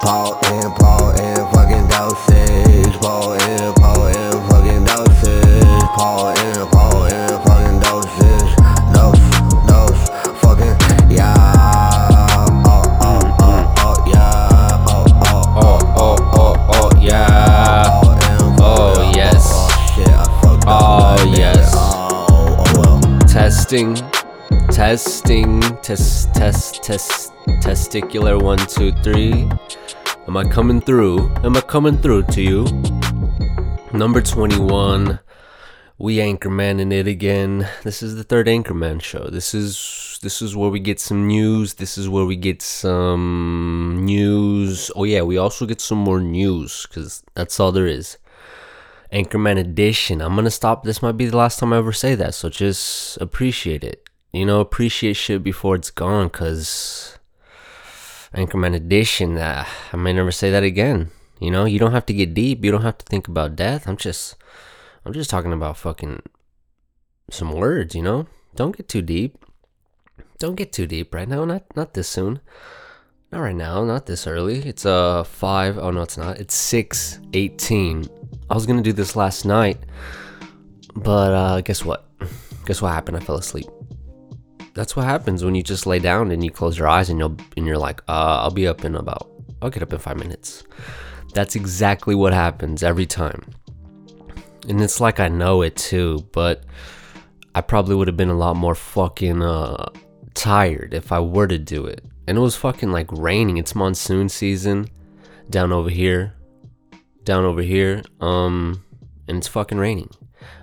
Paul in, Paul in, fucking dosage. Paul in, Paul in, fucking dosage. Paul in, Paul in, fucking dosage. Dose, dose, fucking yeah. Oh, oh, oh, oh, yeah. Oh, oh, Oh, oh, oh, oh, yeah. In, Oh, yes. Oh, shit, I fucked. Oh, yes. Oh, oh, well. Testing, testing, test, test, test, testicular one, two, three. Am I coming through? Am I coming through to you? Number 21. We Anchorman in it again. This is the third Anchorman show. This is this is where we get some news. This is where we get some news. Oh yeah, we also get some more news cuz that's all there is. Anchorman edition. I'm gonna stop. This might be the last time I ever say that, so just appreciate it. You know, appreciate shit before it's gone, cause Anchorman edition. Uh, I may never say that again. You know, you don't have to get deep. You don't have to think about death. I'm just, I'm just talking about fucking some words. You know, don't get too deep. Don't get too deep right now. Not not this soon. Not right now, not this early. It's uh five. Oh no, it's not. It's six eighteen. I was gonna do this last night, but uh, guess what? Guess what happened? I fell asleep. That's what happens when you just lay down and you close your eyes and you'll and you're like, uh, I'll be up in about. I'll get up in five minutes. That's exactly what happens every time. And it's like I know it too, but I probably would have been a lot more fucking uh tired if I were to do it. And it was fucking like raining. It's monsoon season down over here. Down over here. Um and it's fucking raining.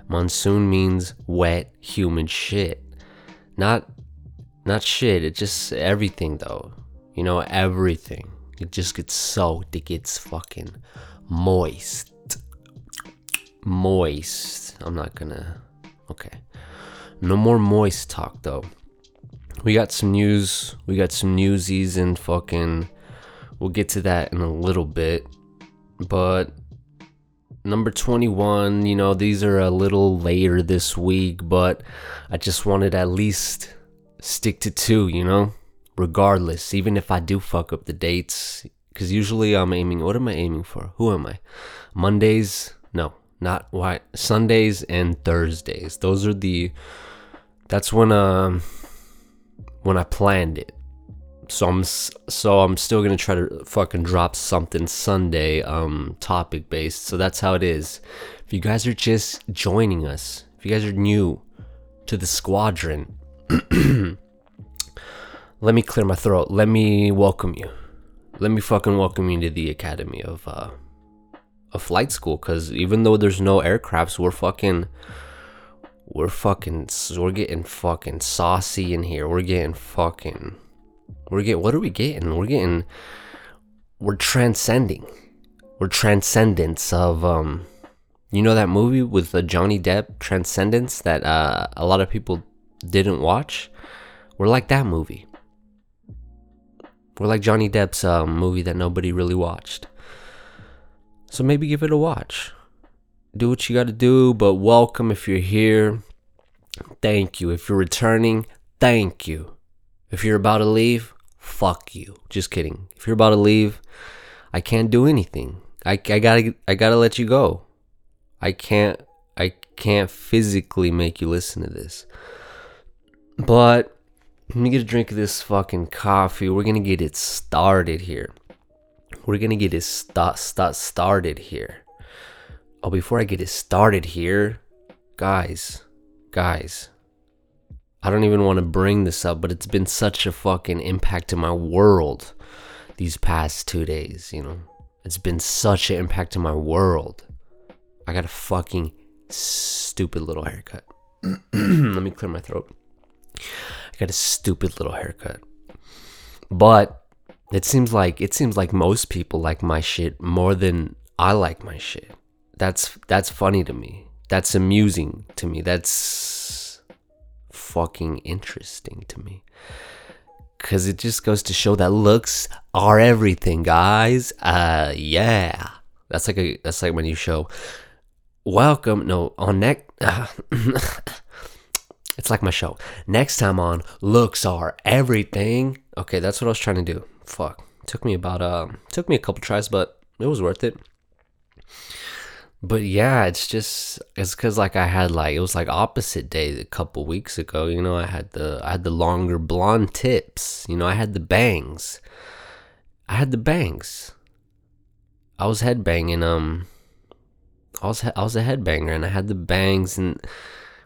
Monsoon means wet, humid shit. Not not shit, it just everything though. You know, everything. It just gets soaked. It gets fucking moist. Moist. I'm not gonna okay. No more moist talk though. We got some news. We got some newsies and fucking. We'll get to that in a little bit. But number 21, you know, these are a little later this week, but I just wanted at least stick to two, you know? Regardless, even if I do fuck up the dates. Because usually I'm aiming. What am I aiming for? Who am I? Mondays? No, not why. Sundays and Thursdays. Those are the. That's when um when I planned it. So I'm so I'm still gonna try to fucking drop something Sunday um topic based. So that's how it is. If you guys are just joining us, if you guys are new to the squadron, let me clear my throat. Let me welcome you. Let me fucking welcome you to the academy of uh flight school. Cause even though there's no aircrafts, we're fucking we're fucking we're getting fucking saucy in here. We're getting fucking we're getting what are we getting? We're getting we're transcending. We're transcendence of um you know that movie with uh, Johnny Depp Transcendence that uh a lot of people didn't watch? We're like that movie. We're like Johnny Depp's um, movie that nobody really watched. So maybe give it a watch do what you got to do, but welcome if you're here. Thank you. If you're returning, thank you. If you're about to leave, fuck you. Just kidding. If you're about to leave, I can't do anything. I, I gotta I gotta let you go. I can't I can't physically make you listen to this. But let me get a drink of this fucking coffee. We're gonna get it started here. We're gonna get it st- st- started here. Oh, before I get it started here, guys, guys, I don't even want to bring this up, but it's been such a fucking impact in my world these past two days, you know? It's been such an impact in my world. I got a fucking stupid little haircut. Let me clear my throat. I got a stupid little haircut. But it seems like it seems like most people like my shit more than I like my shit. That's that's funny to me. That's amusing to me. That's fucking interesting to me. Cause it just goes to show that looks are everything, guys. Uh yeah. That's like a that's like when you show welcome no on next it's like my show. Next time on looks are everything. Okay, that's what I was trying to do. Fuck. Took me about uh took me a couple tries, but it was worth it. But yeah, it's just it's cuz like I had like it was like opposite day a couple weeks ago, you know, I had the I had the longer blonde tips, you know, I had the bangs. I had the bangs. I was headbanging um I was I was a headbanger and I had the bangs and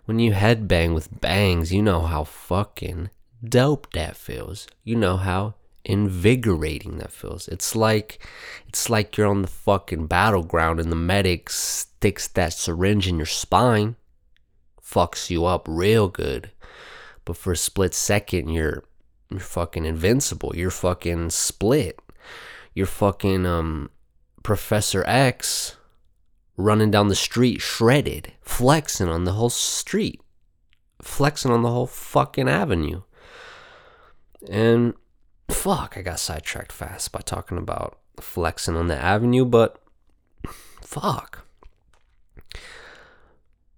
when you headbang with bangs, you know how fucking dope that feels. You know how invigorating that feels. It's like it's like you're on the fucking battleground and the medic sticks that syringe in your spine, fucks you up real good. But for a split second you're you're fucking invincible. You're fucking split. You're fucking um Professor X running down the street shredded, flexing on the whole street, flexing on the whole fucking avenue. And fuck, I got sidetracked fast by talking about flexing on the avenue, but fuck.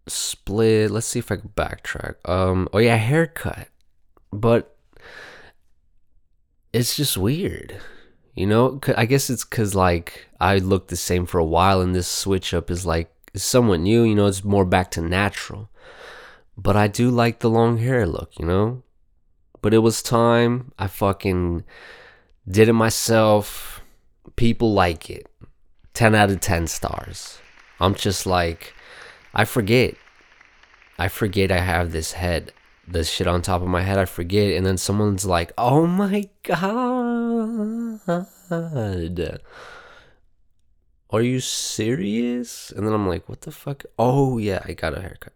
Split, let's see if I can backtrack. Um, oh yeah, haircut. But it's just weird. You know, I guess it's cuz like I looked the same for a while and this switch up is like somewhat new, you know, it's more back to natural. But I do like the long hair look, you know? But it was time. I fucking did it myself. People like it. 10 out of 10 stars. I'm just like, I forget. I forget I have this head, this shit on top of my head. I forget. And then someone's like, oh my God. Are you serious? And then I'm like, what the fuck? Oh, yeah, I got a haircut.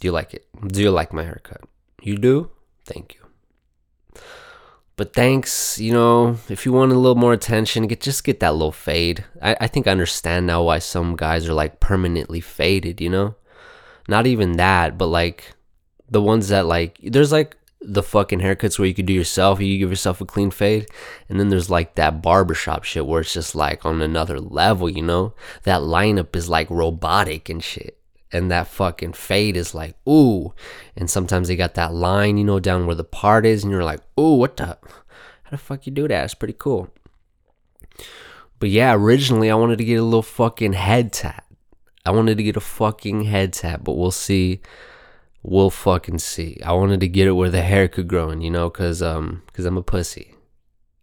Do you like it? Do you like my haircut? You do? Thank you. But thanks, you know, if you want a little more attention, get just get that little fade. I, I think I understand now why some guys are like permanently faded, you know? Not even that, but like the ones that like there's like the fucking haircuts where you could do yourself, you give yourself a clean fade, and then there's like that barbershop shit where it's just like on another level, you know? That lineup is like robotic and shit and that fucking fade is like ooh and sometimes they got that line you know down where the part is and you're like ooh what the how the fuck you do that? It's pretty cool. But yeah originally i wanted to get a little fucking head tat. I wanted to get a fucking head tat but we'll see we'll fucking see i wanted to get it where the hair could grow in you know because um because i'm a pussy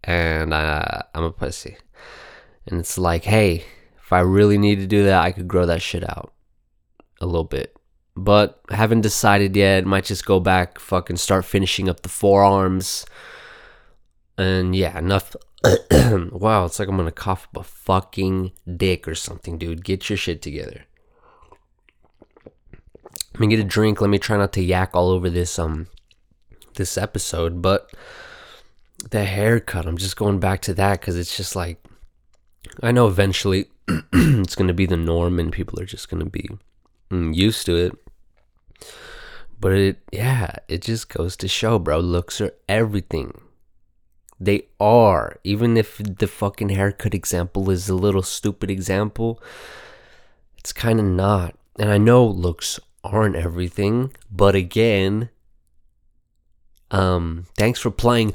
and I, i'm a pussy and it's like hey if i really need to do that i could grow that shit out a little bit. But haven't decided yet. Might just go back, fucking start finishing up the forearms. And yeah, enough. wow, it's like I'm gonna cough up a fucking dick or something, dude. Get your shit together. Let me get a drink. Let me try not to yak all over this um this episode, but the haircut, I'm just going back to that because it's just like I know eventually it's gonna be the norm and people are just gonna be used to it. But it, yeah, it just goes to show, bro. Looks are everything. They are. Even if the fucking haircut example is a little stupid example, it's kind of not. And I know looks aren't everything, but again, um, thanks for playing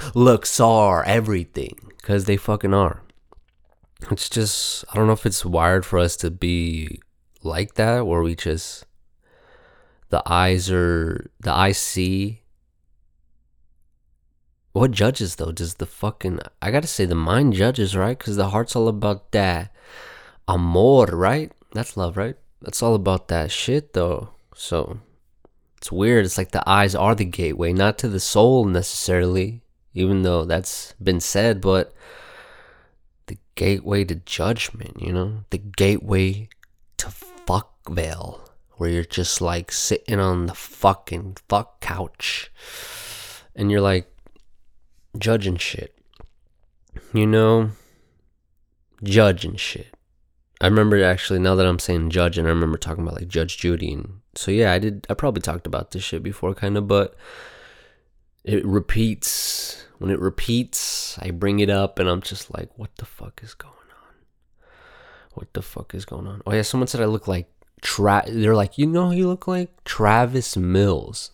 are everything, because they fucking are. It's just, I don't know if it's wired for us to be like that where we just the eyes are the eyes see. What judges though does the fucking i gotta say the mind judges right? Because the heart's all about that amor right? That's love right? That's all about that shit though so it's weird it's like the eyes are the gateway not to the soul necessarily even though that's been said but the gateway to judgment you know the gateway to fuckville where you're just like sitting on the fucking fuck couch and you're like judging shit. You know, judging shit. I remember actually now that I'm saying judge, and I remember talking about like Judge Judy and so yeah, I did I probably talked about this shit before kind of, but it repeats when it repeats, I bring it up and I'm just like what the fuck is going on? What the fuck is going on? Oh yeah, someone said I look like Tra- they're like, you know, you look like Travis Mills,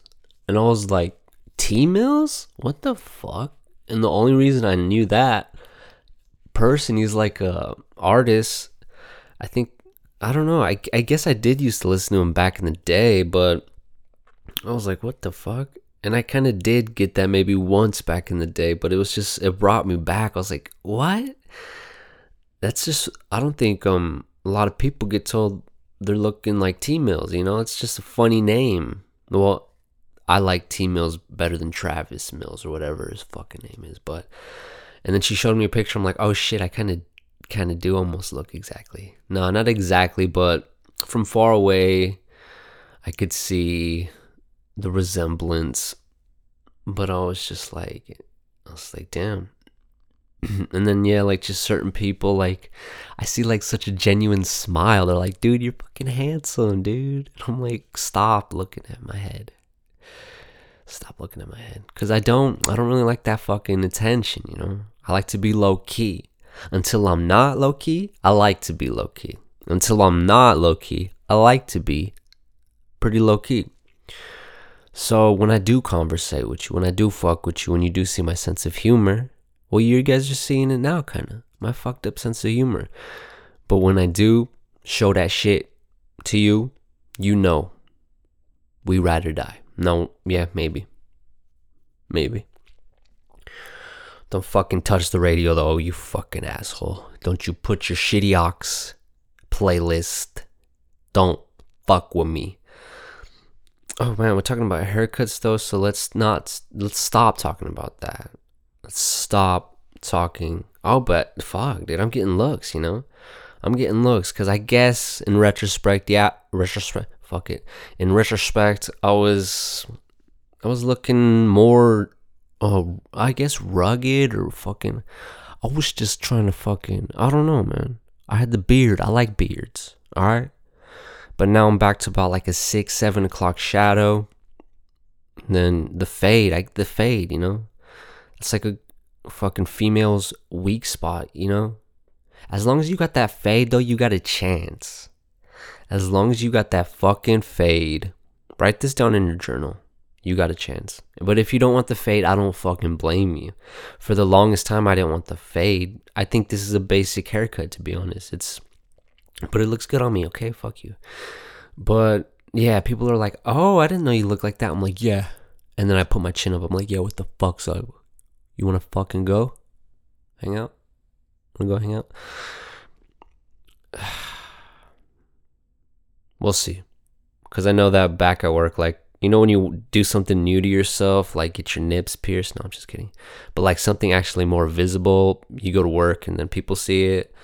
and I was like, T Mills? What the fuck? And the only reason I knew that person. He's like a artist. I think I don't know. I I guess I did used to listen to him back in the day, but I was like, what the fuck? And I kind of did get that maybe once back in the day, but it was just it brought me back. I was like, what? That's just I don't think um a lot of people get told they're looking like T Mills, you know? It's just a funny name. Well, I like T Mills better than Travis Mills or whatever his fucking name is, but and then she showed me a picture. I'm like, oh shit, I kind of kind of do almost look exactly. No, not exactly, but from far away, I could see the resemblance. But I was just like, I was like, damn. and then yeah, like just certain people, like I see like such a genuine smile. They're like, dude, you're fucking handsome, dude. And I'm like, stop looking at my head. Stop looking at my head, cause I don't, I don't really like that fucking attention, you know. I like to be low key. Until I'm not low key, I like to be low key. Until I'm not low key, I like to be pretty low key. So when I do conversate with you, when I do fuck with you, when you do see my sense of humor, well, you guys are seeing it now, kind of. My fucked up sense of humor. But when I do show that shit to you, you know we ride or die. No, yeah, maybe. Maybe. Don't fucking touch the radio though, you fucking asshole. Don't you put your shitty ox playlist. Don't fuck with me. Oh man, we're talking about haircuts though, so let's not let's stop talking about that. Let's stop talking. Oh, but fuck, dude, I'm getting looks, you know? I'm getting looks because I guess in retrospect, yeah, retrospect, fuck it. In retrospect, I was, I was looking more, oh, I guess rugged or fucking. I was just trying to fucking, I don't know, man. I had the beard. I like beards. All right. But now I'm back to about like a six, seven o'clock shadow. And then the fade, like the fade, you know? It's like a fucking female's weak spot, you know? As long as you got that fade, though, you got a chance. As long as you got that fucking fade, write this down in your journal. You got a chance. But if you don't want the fade, I don't fucking blame you. For the longest time, I didn't want the fade. I think this is a basic haircut, to be honest. It's, but it looks good on me. Okay, fuck you. But yeah, people are like, "Oh, I didn't know you look like that." I'm like, "Yeah," and then I put my chin up. I'm like, "Yeah, what the fuck's up?" You want to fucking go? Hang out? Want to go hang out? we'll see. Because I know that back at work, like, you know, when you do something new to yourself, like get your nips pierced. No, I'm just kidding. But like something actually more visible, you go to work and then people see it.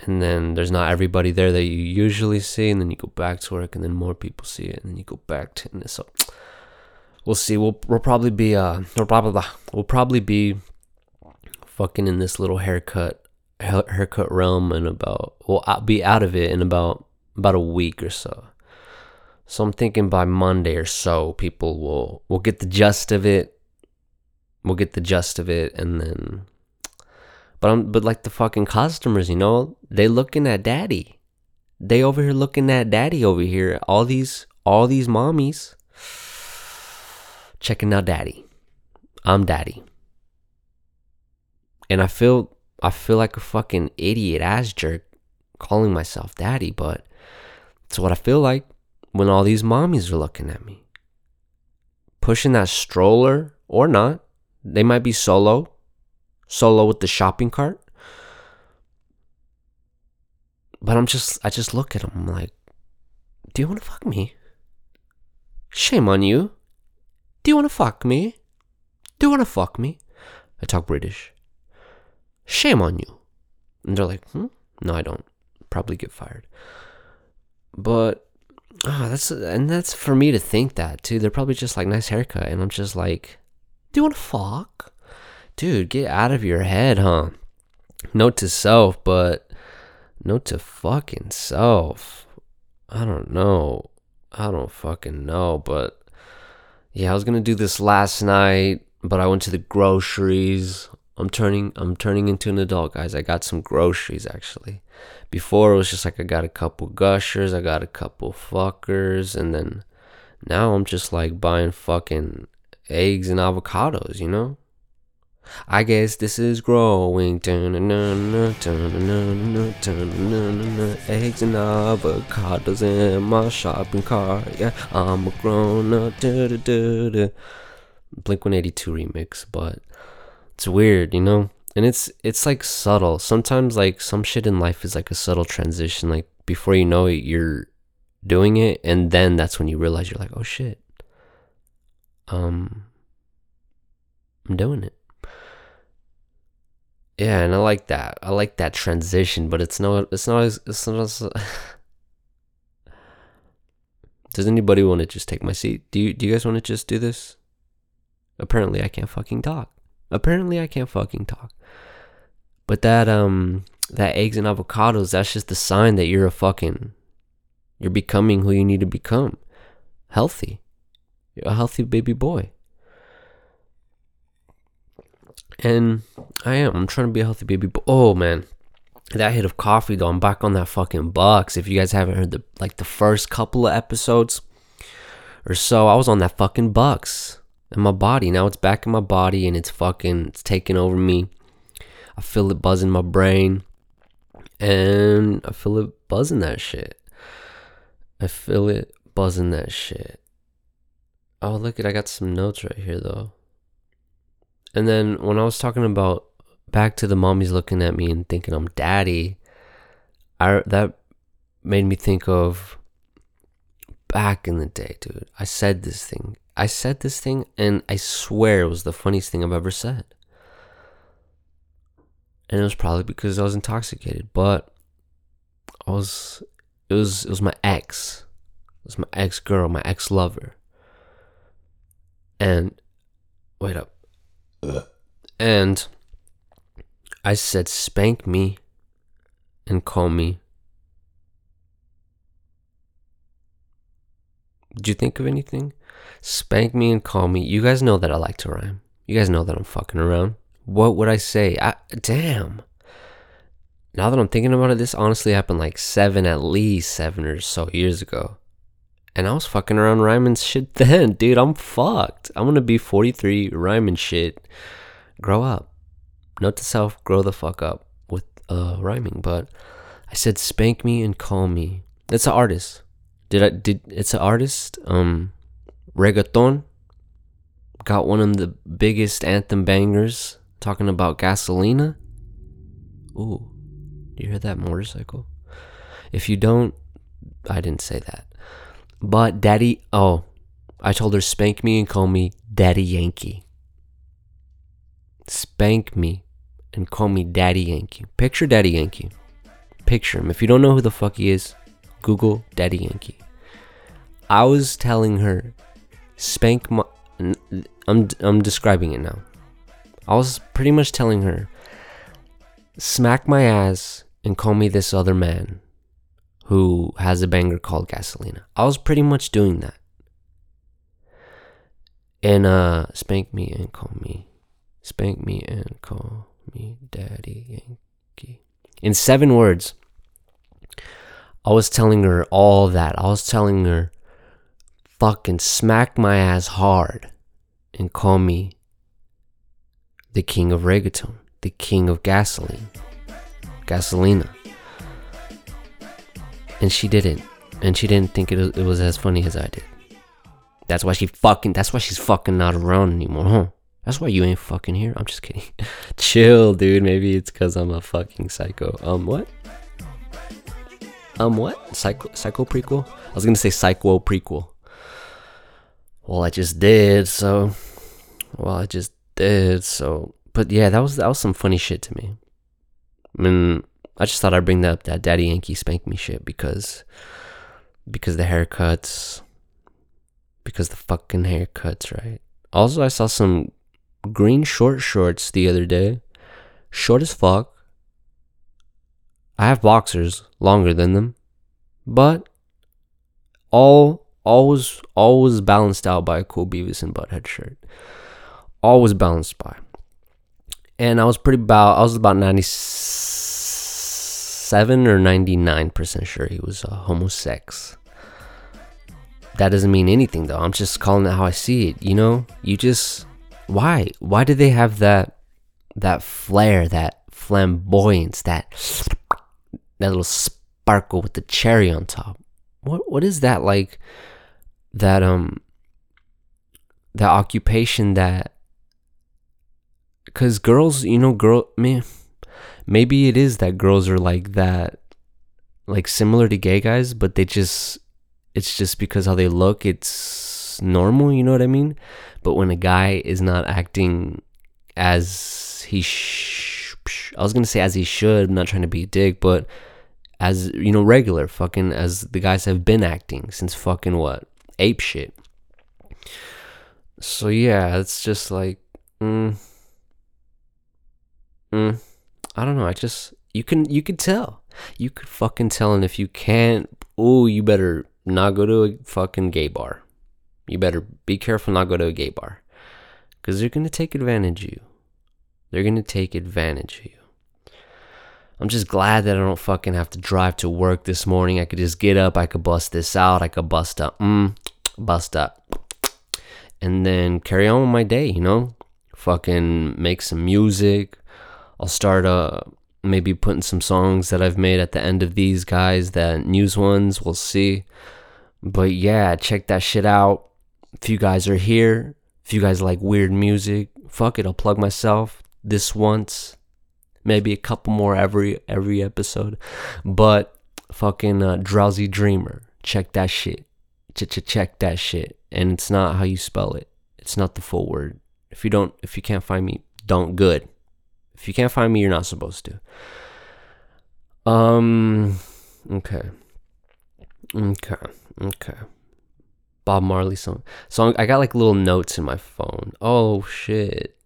And then there's not everybody there that you usually see. And then you go back to work and then more people see it. And then you go back to it. So we'll see. We'll we'll probably be uh we'll probably we'll probably be fucking in this little haircut haircut realm in about we'll be out of it in about about a week or so. So I'm thinking by Monday or so, people will will get the gist of it. We'll get the gist of it, and then. But I'm but like the fucking customers, you know, they looking at daddy. They over here looking at daddy over here. All these all these mommies checking out daddy. I'm daddy. And I feel I feel like a fucking idiot ass jerk calling myself daddy, but it's what I feel like when all these mommies are looking at me. Pushing that stroller or not. They might be solo. Solo with the shopping cart. But I'm just I just look at them I'm like, "Do you want to fuck me?" Shame on you. Do you want to fuck me? Do you want to fuck me? I talk British. Shame on you. And they're like, hmm? No, I don't. Probably get fired. But oh, that's and that's for me to think that too. They're probably just like nice haircut, and I'm just like, do you want to fuck? Dude, get out of your head, huh? Note to self, but note to fucking self. I don't know. I don't fucking know, but yeah, I was gonna do this last night, but I went to the groceries. I'm turning I'm turning into an adult, guys. I got some groceries actually. Before it was just like I got a couple gushers, I got a couple fuckers, and then now I'm just like buying fucking eggs and avocados, you know? I guess this is growing. Eggs and avocados in my shopping cart. Yeah, I'm a grown up. Blink 182 remix, but it's weird, you know? And it's it's like subtle. Sometimes like some shit in life is like a subtle transition. Like before you know it, you're doing it, and then that's when you realize you're like, oh shit. Um I'm doing it. Yeah, and I like that. I like that transition, but it's not. It's not. as It's not. As, Does anybody want to just take my seat? Do you? Do you guys want to just do this? Apparently, I can't fucking talk. Apparently, I can't fucking talk. But that um, that eggs and avocados. That's just the sign that you're a fucking. You're becoming who you need to become. Healthy. You're a healthy baby boy. And I am. I'm trying to be a healthy baby. But oh man, that hit of coffee though. I'm back on that fucking bucks. If you guys haven't heard the like the first couple of episodes or so, I was on that fucking bucks in my body. Now it's back in my body and it's fucking it's taking over me. I feel it buzzing my brain. And I feel it buzzing that shit. I feel it buzzing that shit. Oh look at I got some notes right here though. And then when I was talking about back to the mommies looking at me and thinking I'm daddy, I that made me think of back in the day, dude. I said this thing. I said this thing and I swear it was the funniest thing I've ever said. And it was probably because I was intoxicated, but I was it was it was my ex. It was my ex girl, my ex lover. And wait up. And I said, spank me and call me. Did you think of anything? Spank me and call me. You guys know that I like to rhyme. You guys know that I'm fucking around. What would I say? I, damn. Now that I'm thinking about it, this honestly happened like seven, at least seven or so years ago. And I was fucking around rhyming shit then, dude. I'm fucked. I'm gonna be 43 rhyming shit. Grow up. Note to self, grow the fuck up with uh rhyming. But I said spank me and call me. It's an artist. Did I did it's an artist? Um reggaeton. Got one of the biggest anthem bangers talking about gasolina. Ooh. You hear that motorcycle? If you don't I didn't say that. But Daddy, oh, I told her spank me and call me Daddy Yankee. Spank me and call me Daddy Yankee. Picture Daddy Yankee. Picture him. If you don't know who the fuck he is, Google Daddy Yankee. I was telling her, spank my. I'm, I'm describing it now. I was pretty much telling her, smack my ass and call me this other man who has a banger called Gasolina. I was pretty much doing that. And uh spank me and call me. Spank me and call me Daddy Yankee. In seven words, I was telling her all that. I was telling her fucking smack my ass hard and call me the king of reggaeton, the king of gasoline. Gasolina and she didn't, and she didn't think it, it was as funny as I did. That's why she fucking. That's why she's fucking not around anymore, huh? That's why you ain't fucking here. I'm just kidding. Chill, dude. Maybe it's because I'm a fucking psycho. Um, what? Um, what? Psycho, psycho prequel? I was gonna say psycho prequel. Well, I just did, so. Well, I just did, so. But yeah, that was that was some funny shit to me. I mean, I just thought I'd bring that up that Daddy Yankee spank me shit because because the haircuts because the fucking haircuts, right? Also, I saw some green short shorts the other day. Short as fuck. I have boxers longer than them, but all always always balanced out by a cool Beavis and Butthead shirt. Always balanced by. And I was pretty about I was about 97 or 99% sure he was a homosex. That doesn't mean anything though. I'm just calling it how I see it, you know? You just why? Why do they have that that flair, that flamboyance, that that little sparkle with the cherry on top. What what is that like? That um, that occupation that. Cause girls, you know, girl, man, maybe it is that girls are like that, like similar to gay guys, but they just, it's just because how they look, it's normal. You know what I mean? But when a guy is not acting as he, sh- I was gonna say as he should. I'm not trying to be a dick, but as you know, regular fucking as the guys have been acting since fucking what ape shit. So yeah, it's just like, mm, mm, I don't know. I just you can you could tell, you could fucking tell, and if you can't, oh, you better not go to a fucking gay bar. You better be careful not go to a gay bar, because they're gonna take advantage of you. They're gonna take advantage of you. I'm just glad that I don't fucking have to drive to work this morning. I could just get up, I could bust this out, I could bust up, mm, bust up, and then carry on with my day, you know? Fucking make some music. I'll start uh maybe putting some songs that I've made at the end of these guys, the news ones, we'll see. But yeah, check that shit out. If you guys are here, if you guys like weird music, fuck it, I'll plug myself this once maybe a couple more every every episode. But fucking uh, drowsy dreamer, check that shit. Ch check that shit. And it's not how you spell it. It's not the full word. If you don't, if you can't find me, don't good. If you can't find me, you're not supposed to. Um. Okay. Okay. Okay. Bob Marley song. So I got like little notes in my phone. Oh shit.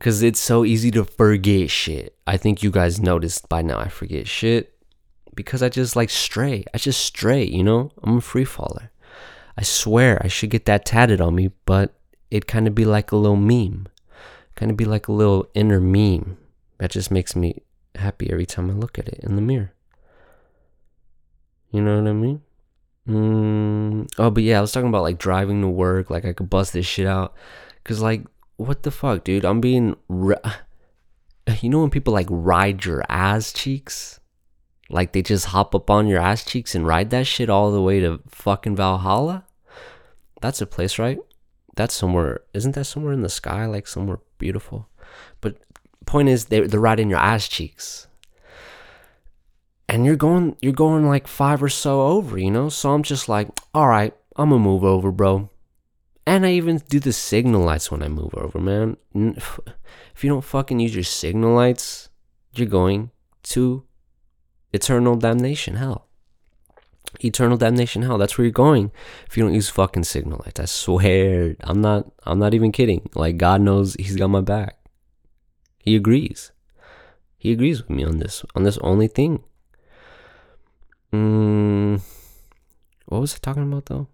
Cause it's so easy to forget shit. I think you guys noticed by now I forget shit. Because I just like stray. I just stray, you know? I'm a free faller. I swear I should get that tatted on me, but it kind of be like a little meme. Kind of be like a little inner meme. That just makes me happy every time I look at it in the mirror. You know what I mean? Mm, oh, but yeah, I was talking about like driving to work. Like I could bust this shit out. Cause like what the fuck, dude? I'm being. you know when people like ride your ass cheeks? Like they just hop up on your ass cheeks and ride that shit all the way to fucking Valhalla? That's a place, right? That's somewhere. Isn't that somewhere in the sky? Like somewhere beautiful? But point is, they're, they're riding your ass cheeks. And you're going, you're going like five or so over, you know? So I'm just like, all right, I'm gonna move over, bro. And I even do the signal lights when I move over, man. If you don't fucking use your signal lights, you're going to eternal damnation hell. Eternal damnation hell. That's where you're going if you don't use fucking signal lights. I swear. I'm not I'm not even kidding. Like God knows he's got my back. He agrees. He agrees with me on this on this only thing. Mm, what was I talking about though?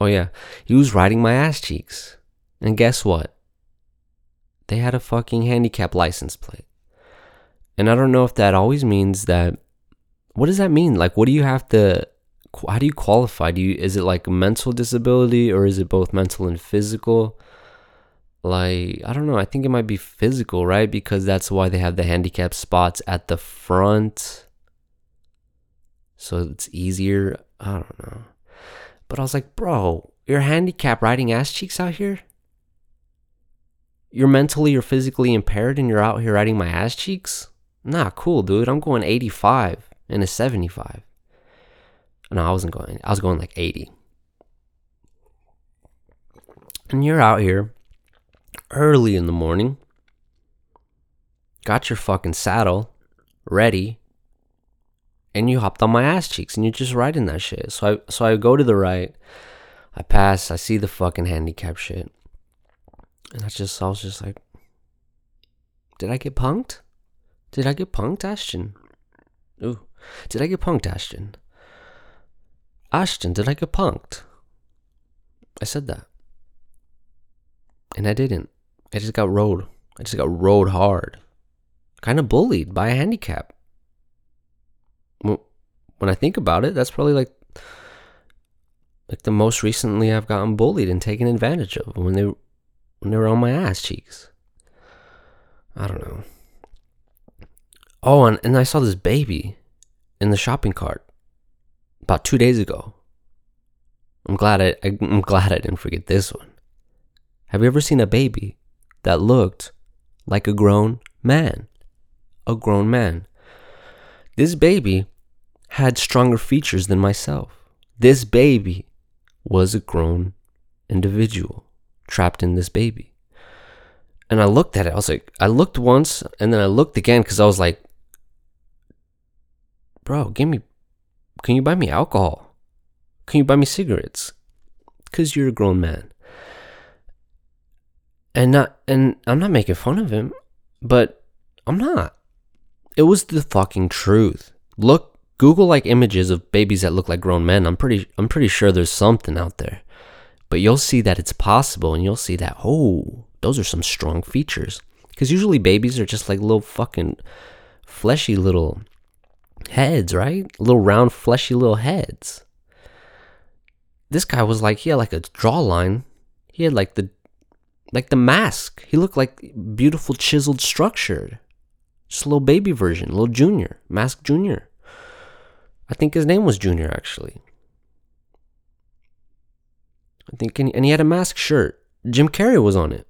Oh, yeah. He was riding my ass cheeks. And guess what? They had a fucking handicap license plate. And I don't know if that always means that. What does that mean? Like, what do you have to. How do you qualify? Do you is it like mental disability or is it both mental and physical? Like I don't know. I think it might be physical, right? Because that's why they have the handicap spots at the front, so it's easier. I don't know. But I was like, bro, you're handicapped riding ass cheeks out here? You're mentally or physically impaired and you're out here riding my ass cheeks? Nah, cool, dude. I'm going 85 and a 75. No, I wasn't going. I was going like 80. And you're out here early in the morning, got your fucking saddle ready, and you hopped on my ass cheeks and you're just riding that shit. So I so I go to the right, I pass, I see the fucking handicap shit. And I just I was just like Did I get punked? Did I get punked, Ashton? Ooh. Did I get punked, Ashton? Ashton, did I get punked? I said that. And I didn't. I just got rode. I just got rode hard. Kind of bullied by a handicap when I think about it, that's probably like like the most recently I've gotten bullied and taken advantage of when they when they were on my ass cheeks. I don't know. Oh, and, and I saw this baby in the shopping cart about two days ago. I'm glad I, I I'm glad I didn't forget this one. Have you ever seen a baby that looked like a grown man? A grown man. This baby had stronger features than myself. This baby was a grown individual trapped in this baby. And I looked at it. I was like, I looked once and then I looked again because I was like, bro, give me, can you buy me alcohol? Can you buy me cigarettes? Because you're a grown man. And not, and I'm not making fun of him, but I'm not. It was the fucking truth. Look, Google like images of babies that look like grown men. I'm pretty, I'm pretty sure there's something out there. But you'll see that it's possible and you'll see that, oh, those are some strong features. Because usually babies are just like little fucking fleshy little heads, right? Little round, fleshy little heads. This guy was like, he had like a jawline. He had like the, like the mask. He looked like beautiful chiseled structure. Just a little baby version, little junior, mask junior. I think his name was Junior actually. I think, and he had a mask shirt. Jim Carrey was on it.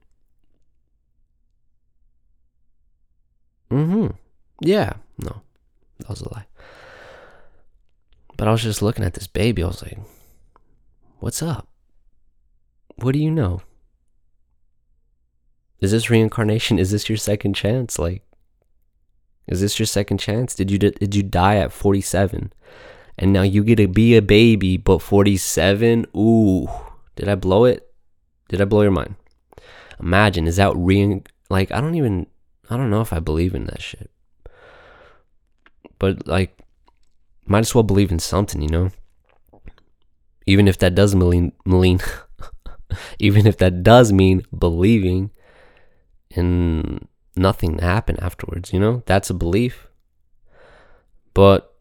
Mm-hmm. Yeah. No, that was a lie. But I was just looking at this baby. I was like, what's up? What do you know? Is this reincarnation? Is this your second chance? Like, is this your second chance? Did you did you die at 47? And now you get to be a baby but 47? Ooh. Did I blow it? Did I blow your mind? Imagine is that rein like I don't even I don't know if I believe in that shit. But like might as well believe in something, you know? Even if that does mean mean even if that does mean believing in nothing happen afterwards, you know? That's a belief. But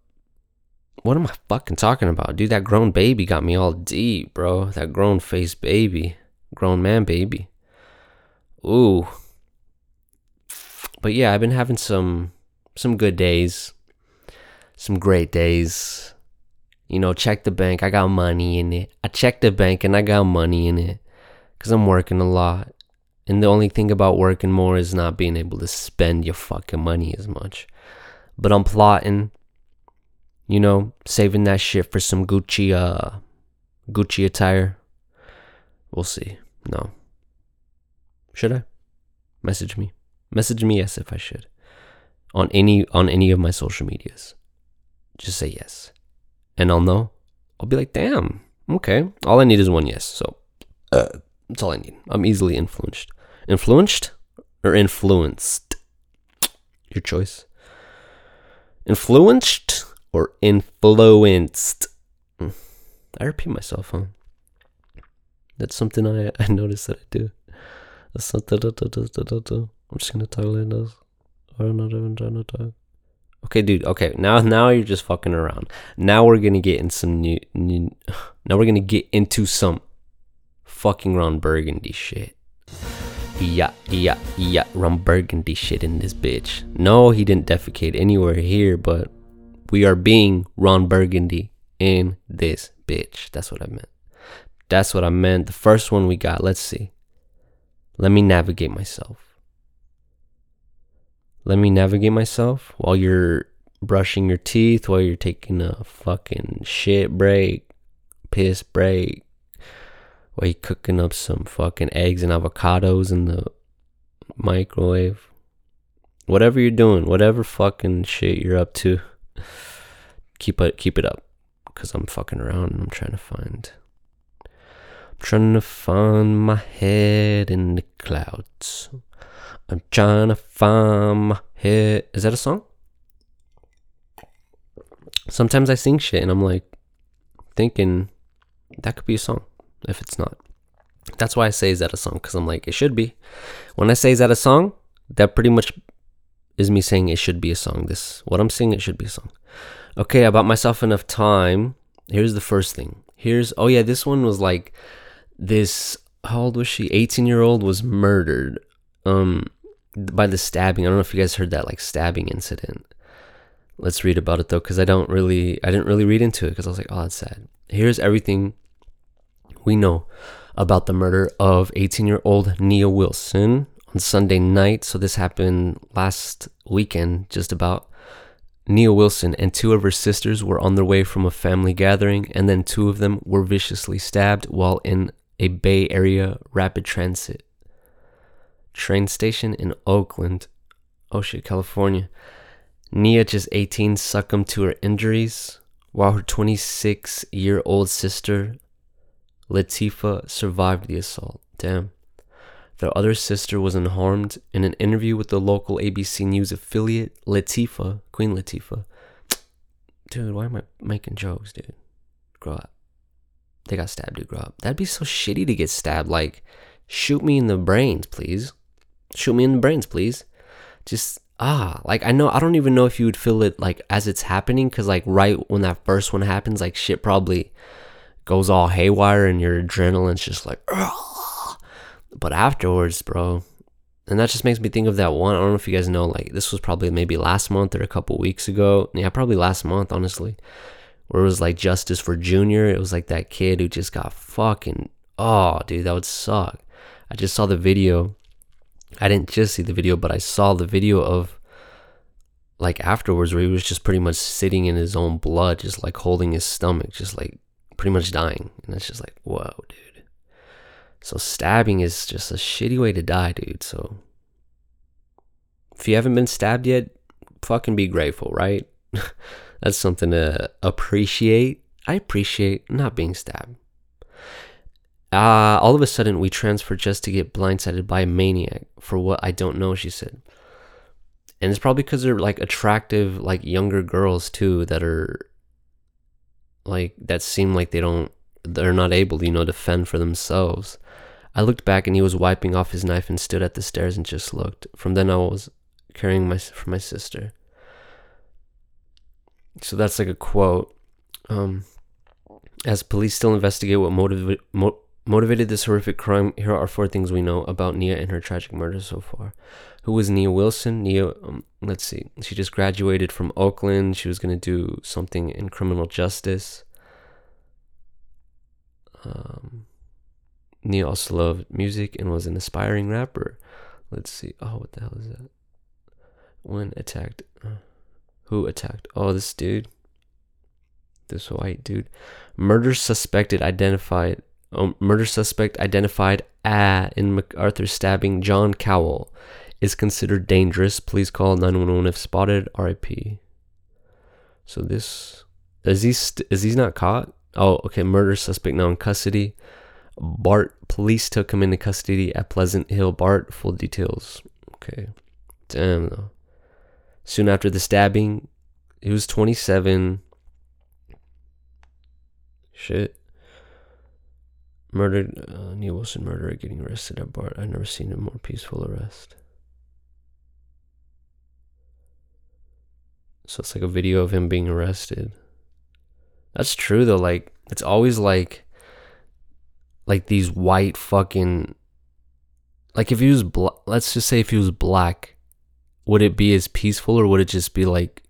what am I fucking talking about? Dude, that grown baby got me all deep, bro. That grown face baby. Grown man baby. Ooh. But yeah, I've been having some some good days. Some great days. You know, check the bank. I got money in it. I checked the bank and I got money in it. Cause I'm working a lot. And the only thing about working more is not being able to spend your fucking money as much. But I'm plotting, you know, saving that shit for some Gucci uh Gucci attire. We'll see. No. Should I? Message me. Message me yes if I should. On any on any of my social medias. Just say yes. And I'll know. I'll be like, damn, okay. All I need is one yes. So uh, that's all I need. I'm easily influenced. Influenced or influenced? Your choice. Influenced or influenced? Hmm. I repeat myself, huh? That's something I, I noticed that I do. That's something that I do. I'm just gonna talk like this. I'm not even trying to talk. Okay, dude. Okay, now now you're just fucking around. Now we're gonna get in some new, new now we're gonna get into some fucking Ron Burgundy shit. Yeah, yeah, yeah, Ron Burgundy shit in this bitch. No, he didn't defecate anywhere here, but we are being Ron Burgundy in this bitch. That's what I meant. That's what I meant. The first one we got, let's see. Let me navigate myself. Let me navigate myself while you're brushing your teeth, while you're taking a fucking shit break, piss break, while you're cooking up some fucking eggs and avocados in the microwave. Whatever you're doing, whatever fucking shit you're up to, keep it keep it up. Cause I'm fucking around and I'm trying to find I'm trying to find my head in the clouds. I'm trying to find my head. Is that a song? Sometimes I sing shit and I'm like thinking that could be a song if it's not. That's why I say is that a song because I'm like it should be. When I say is that a song, that pretty much is me saying it should be a song. This what I'm saying it should be a song. Okay, I bought myself enough time. Here's the first thing. Here's oh yeah, this one was like this how old was she? 18 year old was murdered. Um by the stabbing. I don't know if you guys heard that like stabbing incident. Let's read about it though, because I don't really, I didn't really read into it because I was like, oh, that's sad. Here's everything we know about the murder of 18 year old Nia Wilson on Sunday night. So this happened last weekend, just about. Nia Wilson and two of her sisters were on their way from a family gathering, and then two of them were viciously stabbed while in a Bay Area rapid transit train station in Oakland, oh shit, California. Nia, just 18, succumbed to her injuries, while her 26 year old sister, Latifa, survived the assault. Damn. Their other sister was unharmed. In an interview with the local ABC News affiliate, Latifa, Queen Latifah, dude, why am I making jokes, dude? Grow up. They got stabbed, dude. Grow up. That'd be so shitty to get stabbed. Like, shoot me in the brains, please. Shoot me in the brains, please. Just ah, like I know I don't even know if you would feel it like as it's happening, cause like right when that first one happens, like shit probably goes all haywire and your adrenaline's just like. Ugh but afterwards, bro, and that just makes me think of that one. I don't know if you guys know, like this was probably maybe last month or a couple weeks ago. Yeah, probably last month, honestly. Where it was like justice for Junior. It was like that kid who just got fucking oh, dude, that would suck. I just saw the video. I didn't just see the video, but I saw the video of like afterwards where he was just pretty much sitting in his own blood, just like holding his stomach, just like pretty much dying. And it's just like, whoa, dude. So stabbing is just a shitty way to die, dude. So if you haven't been stabbed yet, fucking be grateful, right? That's something to appreciate. I appreciate not being stabbed. Uh, all of a sudden, we transfer just to get blindsided by a maniac for what I don't know, she said. And it's probably because they're like attractive, like younger girls too, that are like, that seem like they don't, they're not able you know, defend for themselves. I looked back and he was wiping off his knife and stood at the stairs and just looked. From then I was caring my, for my sister. So that's like a quote. Um, as police still investigate what motiv- mo- motivated this horrific crime, here are four things we know about Nia and her tragic murder so far. Who was Nia Wilson? Nia, um, let's see. She just graduated from Oakland. She was going to do something in criminal justice. Um, Nia also loved music and was an aspiring rapper. Let's see. Oh, what the hell is that? When attacked. Uh, who attacked? Oh, this dude. This white dude. Murder suspected identified. Murder suspect identified ah, in MacArthur stabbing John Cowell is considered dangerous. Please call 911 if spotted. RIP. So this is he st- is he not caught? Oh, okay. Murder suspect now in custody. Bart police took him into custody at Pleasant Hill. Bart, full details. Okay. Damn though. Soon after the stabbing, he was 27. Shit. Murdered, uh, Neil Wilson murderer getting arrested at Bart. I've never seen a more peaceful arrest. So it's like a video of him being arrested. That's true though. Like, it's always like like these white fucking like if he was bl- let's just say if he was black would it be as peaceful or would it just be like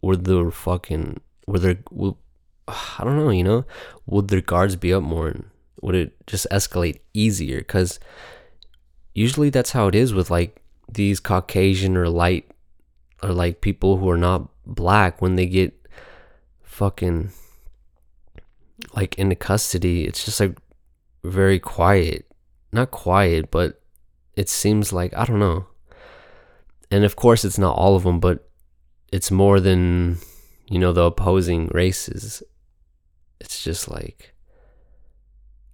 would the fucking were there I don't know you know would their guards be up more would it just escalate easier because usually that's how it is with like these Caucasian or light or like people who are not black when they get fucking like into custody it's just like very quiet. Not quiet, but it seems like, I don't know. And of course, it's not all of them, but it's more than, you know, the opposing races. It's just like,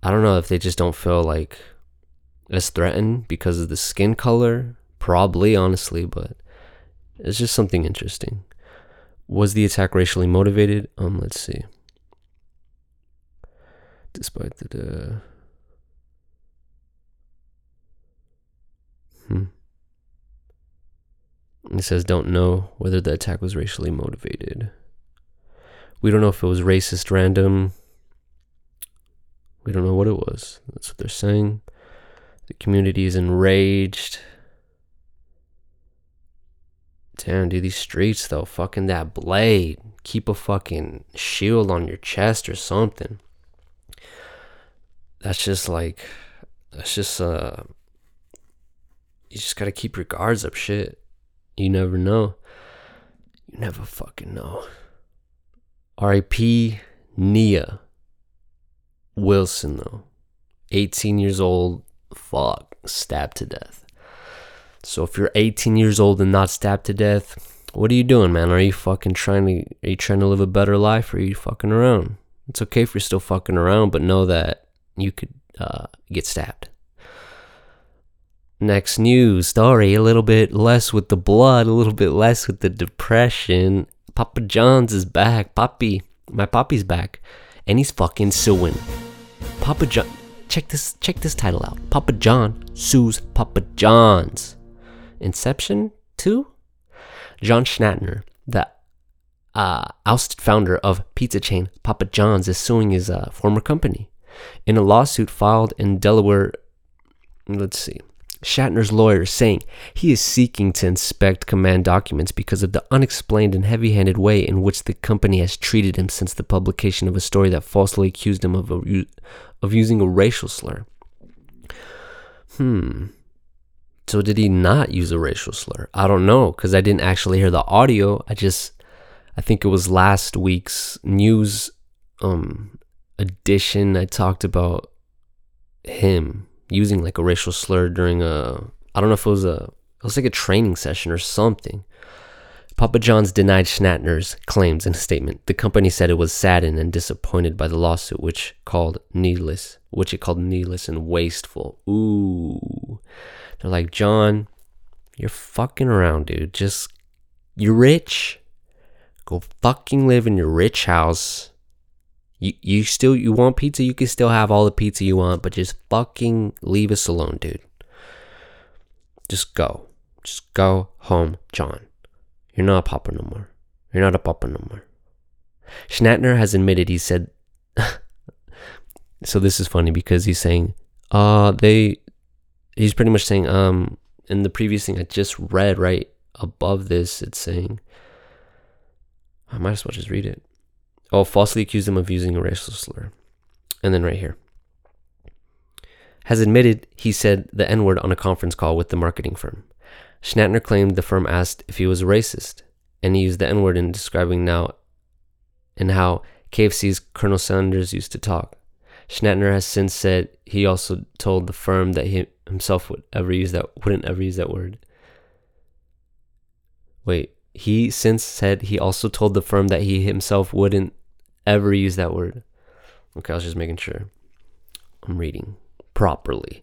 I don't know if they just don't feel like as threatened because of the skin color. Probably, honestly, but it's just something interesting. Was the attack racially motivated? Um, let's see. Despite the. Uh, Hmm. It says don't know whether the attack was racially motivated. We don't know if it was racist random. We don't know what it was. That's what they're saying. The community is enraged. Damn, dude, these streets though, fucking that blade. Keep a fucking shield on your chest or something. That's just like, that's just uh, you just gotta keep your guards up. Shit, you never know. You never fucking know. R.I.P. Nia Wilson though, 18 years old. Fuck, stabbed to death. So if you're 18 years old and not stabbed to death, what are you doing, man? Are you fucking trying to are you trying to live a better life or are you fucking around? It's okay if you're still fucking around, but know that you could uh, get stabbed. Next news story, a little bit less with the blood, a little bit less with the depression. Papa John's is back. Poppy, my Poppy's back. And he's fucking suing. Papa John, check this, check this title out. Papa John sues Papa John's. Inception 2? John Schnatter, the uh, ousted founder of pizza chain Papa John's, is suing his uh, former company. In a lawsuit filed in Delaware, let's see, Schnatter's lawyer saying he is seeking to inspect command documents because of the unexplained and heavy handed way in which the company has treated him since the publication of a story that falsely accused him of, a, of using a racial slur. Hmm. So did he not use a racial slur? I don't know because I didn't actually hear the audio. I just, I think it was last week's news um edition. I talked about him using like a racial slur during a, I don't know if it was a, it was like a training session or something. Papa John's denied Schnatter's claims in a statement. The company said it was saddened and disappointed by the lawsuit, which called needless, which it called needless and wasteful. Ooh. They're like, John, you're fucking around, dude. Just, you're rich. Go fucking live in your rich house. You, you still, you want pizza? You can still have all the pizza you want, but just fucking leave us alone, dude. Just go. Just go home, John. You're not a papa no more. You're not a papa no more. Schnatter has admitted he said, so this is funny because he's saying, uh, they he's pretty much saying, um, in the previous thing I just read, right above this, it's saying, I might as well just read it. Oh, falsely accused him of using a racial slur. And then right here. Has admitted he said the N word on a conference call with the marketing firm. Schnatter claimed the firm asked if he was racist, and he used the N word in describing now and how KFC's Colonel Sanders used to talk. Schnatter has since said he also told the firm that he himself would ever use that wouldn't ever use that word. Wait, he since said he also told the firm that he himself wouldn't ever use that word. Okay, I was just making sure I'm reading properly.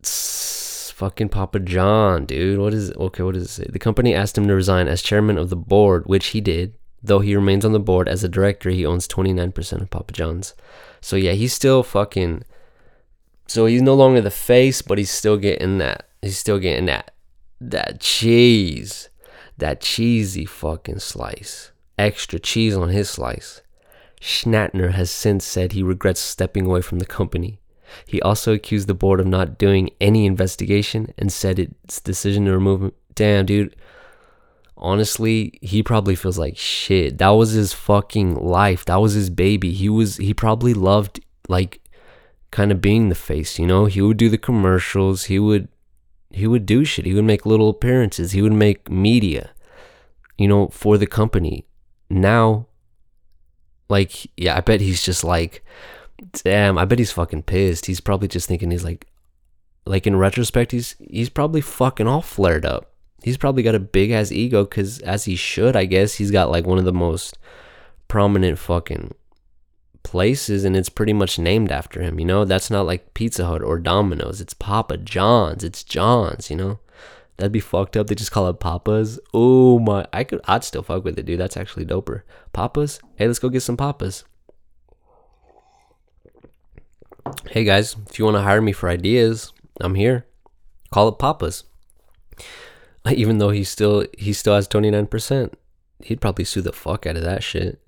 It's fucking Papa John, dude. What is it? Okay, what does it say? The company asked him to resign as chairman of the board, which he did. Though he remains on the board as a director, he owns 29% of Papa John's. So yeah, he's still fucking. So he's no longer the face, but he's still getting that. He's still getting that. That cheese. That cheesy fucking slice. Extra cheese on his slice. Schnatter has since said he regrets stepping away from the company. He also accused the board of not doing any investigation and said its decision to remove him. Damn, dude honestly, he probably feels like shit. That was his fucking life. That was his baby. He was he probably loved like kind of being the face, you know? He would do the commercials. He would he would do shit. He would make little appearances. He would make media, you know, for the company. Now like yeah, I bet he's just like damn, I bet he's fucking pissed. He's probably just thinking he's like like in retrospect, he's he's probably fucking all flared up. He's probably got a big ass ego because as he should i guess. He's got like one of the most prominent fucking places and it's pretty much named after him you know? That's not like pizza hut or domino's. It's papa john's. It's john's you know that'd be fucked up they just call it papas oh my i could i'd still fuck with it dude that's actually doper papas hey let's go get some papas hey guys if you want to hire me for ideas i'm here call it papas even though he still he still has 29%. He'd probably sue the fuck out of that shit.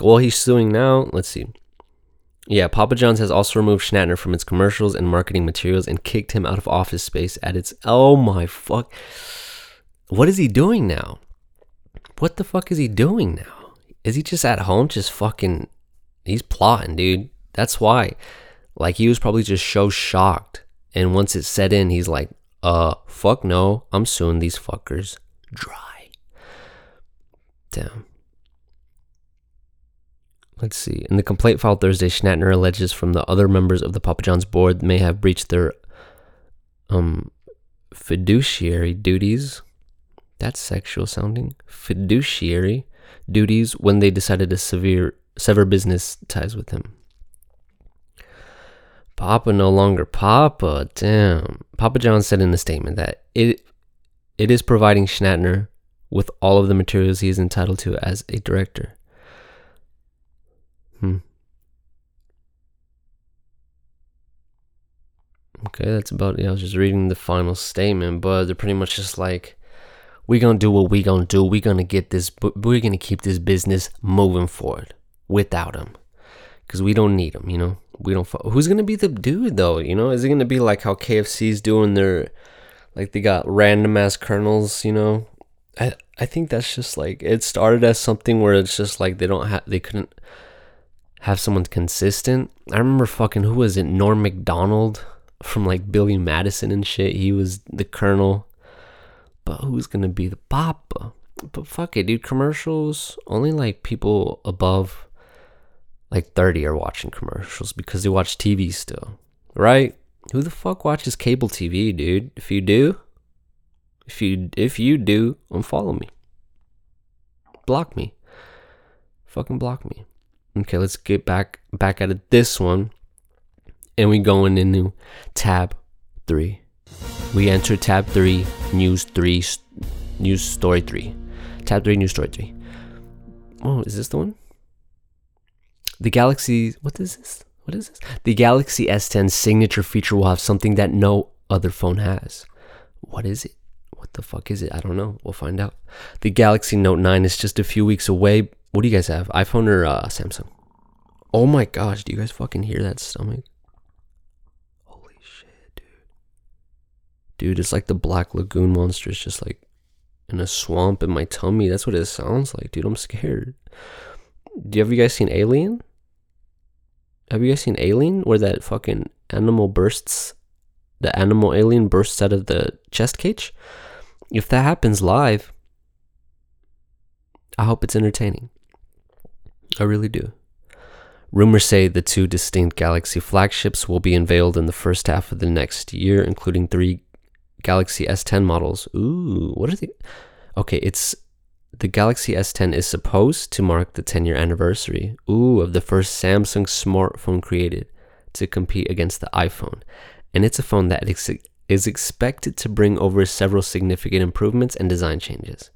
Well, he's suing now. Let's see. Yeah, Papa John's has also removed Schnatter from its commercials and marketing materials and kicked him out of office space at its. Oh my fuck. what is he doing now? What the fuck is he doing now? Is he just at home just fucking he's plotting, dude. That's why. Like he was probably just so shocked. And once it set in, he's like, uh, fuck no, I'm suing these fuckers dry. Damn. Let's see. In the complaint filed Thursday, Schnatter alleges from the other members of the Papa John's board may have breached their um fiduciary duties. That's sexual sounding. Fiduciary duties when they decided to severe, sever business ties with him. Papa no longer Papa. Damn. Papa John said in the statement that it it is providing Schnatter with all of the materials he is entitled to as a director. Hmm. Okay, that's about yeah, I was just reading the final statement, but they're pretty much just like we're gonna do what we're gonna do. We're gonna get this, but we're gonna keep this business moving forward without him, because we don't need him. You know, we don't. Who's gonna be the dude though? You know, is it gonna be like how KFC's doing their, like they got random ass colonels? You know, I I think that's just like it started as something where it's just like they don't have they couldn't have someone consistent. I remember fucking who was it? Norm Macdonald from like Billy Madison and shit. He was the colonel. But who's gonna be the papa? But fuck it, dude. Commercials only like people above like 30 are watching commercials because they watch TV still, right? Who the fuck watches cable TV, dude? If you do, if you if you do, unfollow me. Block me. Fucking block me. Okay, let's get back back out of this one. And we going into tab 3. We enter tab 3, news 3, news story 3. Tab 3, news story 3. Oh, is this the one? The Galaxy, what is this? What is this? The Galaxy S10 signature feature will have something that no other phone has. What is it? What the fuck is it? I don't know. We'll find out. The Galaxy Note 9 is just a few weeks away. What do you guys have? iPhone or uh, Samsung? Oh my gosh, do you guys fucking hear that stomach? Holy shit, dude. Dude, it's like the Black Lagoon monster is just like in a swamp in my tummy. That's what it sounds like, dude. I'm scared. Do you have you guys seen Alien? Have you guys seen Alien where that fucking animal bursts the animal alien bursts out of the chest cage? If that happens live, I hope it's entertaining. I really do. Rumors say the two distinct Galaxy flagships will be unveiled in the first half of the next year, including three Galaxy S10 models. Ooh, what are they? Okay, it's the Galaxy S10 is supposed to mark the 10 year anniversary, ooh, of the first Samsung smartphone created to compete against the iPhone. And it's a phone that is expected to bring over several significant improvements and design changes.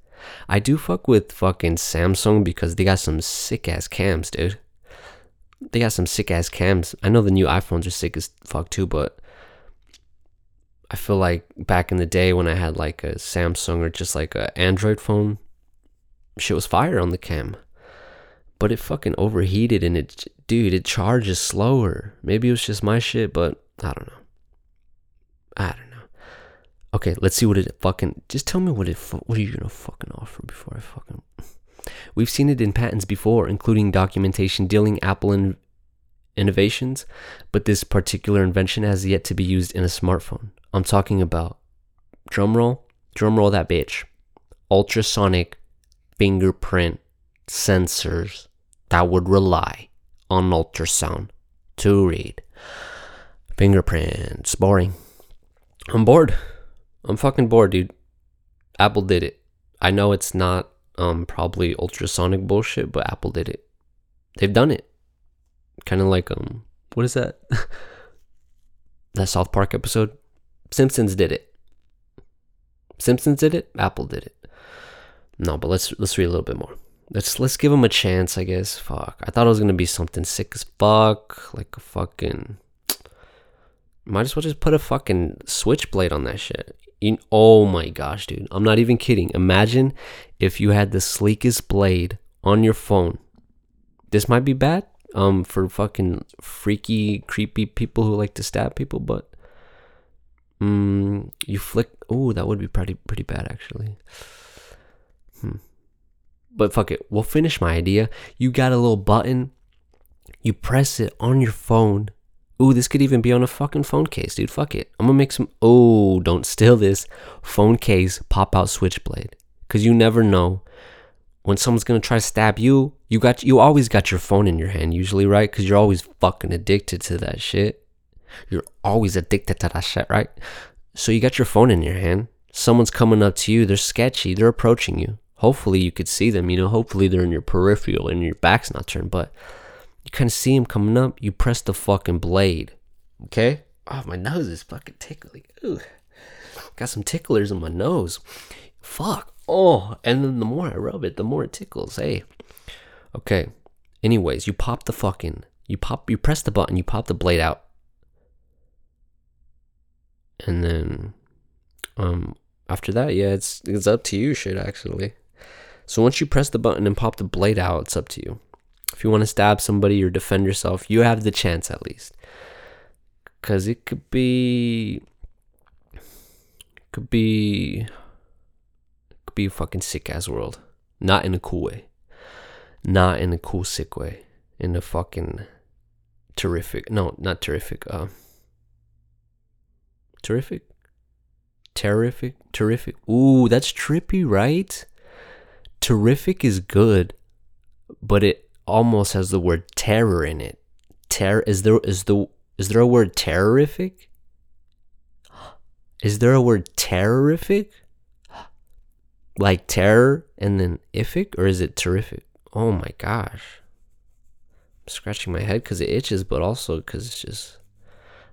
I do fuck with fucking Samsung because they got some sick ass cams, dude. They got some sick ass cams. I know the new iPhones are sick as fuck too, but I feel like back in the day when I had like a Samsung or just like a Android phone, shit was fire on the cam. But it fucking overheated and it, dude, it charges slower. Maybe it was just my shit, but I don't know. I don't know. Okay, let's see what it fucking. Just tell me what it. What are you gonna fucking offer before I fucking. We've seen it in patents before, including documentation dealing Apple in innovations, but this particular invention has yet to be used in a smartphone. I'm talking about drumroll, drumroll that bitch, ultrasonic fingerprint sensors that would rely on ultrasound to read fingerprints. Boring. I'm bored. I'm fucking bored, dude. Apple did it. I know it's not um probably ultrasonic bullshit, but Apple did it. They've done it. Kind of like um what is that? that South Park episode? Simpsons did it. Simpsons did it, Apple did it. No, but let's let's read a little bit more. Let's let's give them a chance, I guess. Fuck. I thought it was gonna be something sick as fuck, like a fucking. Might as well just put a fucking switchblade on that shit. In, oh my gosh, dude. I'm not even kidding. Imagine if you had the sleekest blade on your phone. This might be bad um for fucking freaky creepy people who like to stab people, but mm, you flick oh, that would be pretty pretty bad actually. Hmm. But fuck it. We'll finish my idea. You got a little button. You press it on your phone. Ooh, this could even be on a fucking phone case, dude. Fuck it. I'm gonna make some. Oh, don't steal this. Phone case, pop out switchblade. Cause you never know when someone's gonna try to stab you. You got you always got your phone in your hand, usually, right? Cause you're always fucking addicted to that shit. You're always addicted to that shit, right? So you got your phone in your hand. Someone's coming up to you. They're sketchy. They're approaching you. Hopefully you could see them. You know, hopefully they're in your peripheral and your back's not turned. But you of see him coming up. You press the fucking blade. Okay? Oh, my nose is fucking tickling. Ooh. Got some ticklers in my nose. Fuck. Oh, and then the more I rub it, the more it tickles. Hey. Okay. Anyways, you pop the fucking you pop you press the button, you pop the blade out. And then um after that, yeah, it's it's up to you shit actually. So once you press the button and pop the blade out, it's up to you. If you want to stab somebody or defend yourself, you have the chance at least. Cause it could be could be could be a fucking sick ass world. Not in a cool way. Not in a cool sick way. In a fucking terrific no, not terrific, uh terrific? Terrific? Terrific. Ooh, that's trippy, right? Terrific is good, but it almost has the word terror in it. Terror is there is the is there a word terrorific? Is there a word terrorific? Like terror and then ific or is it terrific? Oh my gosh. I'm scratching my head cuz it itches but also cuz it's just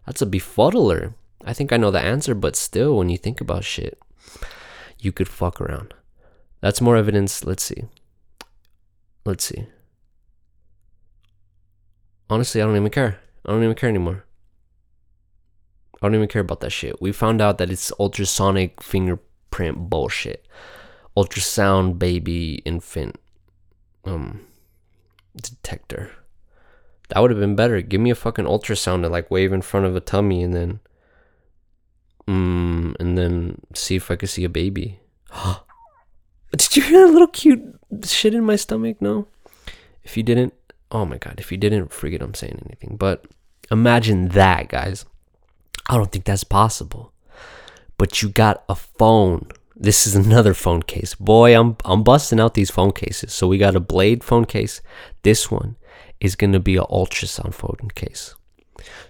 that's a befuddler. I think I know the answer, but still, when you think about shit, you could fuck around. That's more evidence. Let's see. Let's see. Honestly, I don't even care. I don't even care anymore. I don't even care about that shit. We found out that it's ultrasonic fingerprint bullshit. Ultrasound baby infant um detector. That would have been better. Give me a fucking ultrasound to like wave in front of a tummy and then Mm, and then see if I could see a baby. Did you hear that little cute shit in my stomach? No. If you didn't, oh my god, if you didn't, forget I'm saying anything. But imagine that, guys. I don't think that's possible. But you got a phone. This is another phone case. Boy, I'm I'm busting out these phone cases. So we got a Blade phone case. This one is gonna be an ultrasound phone case.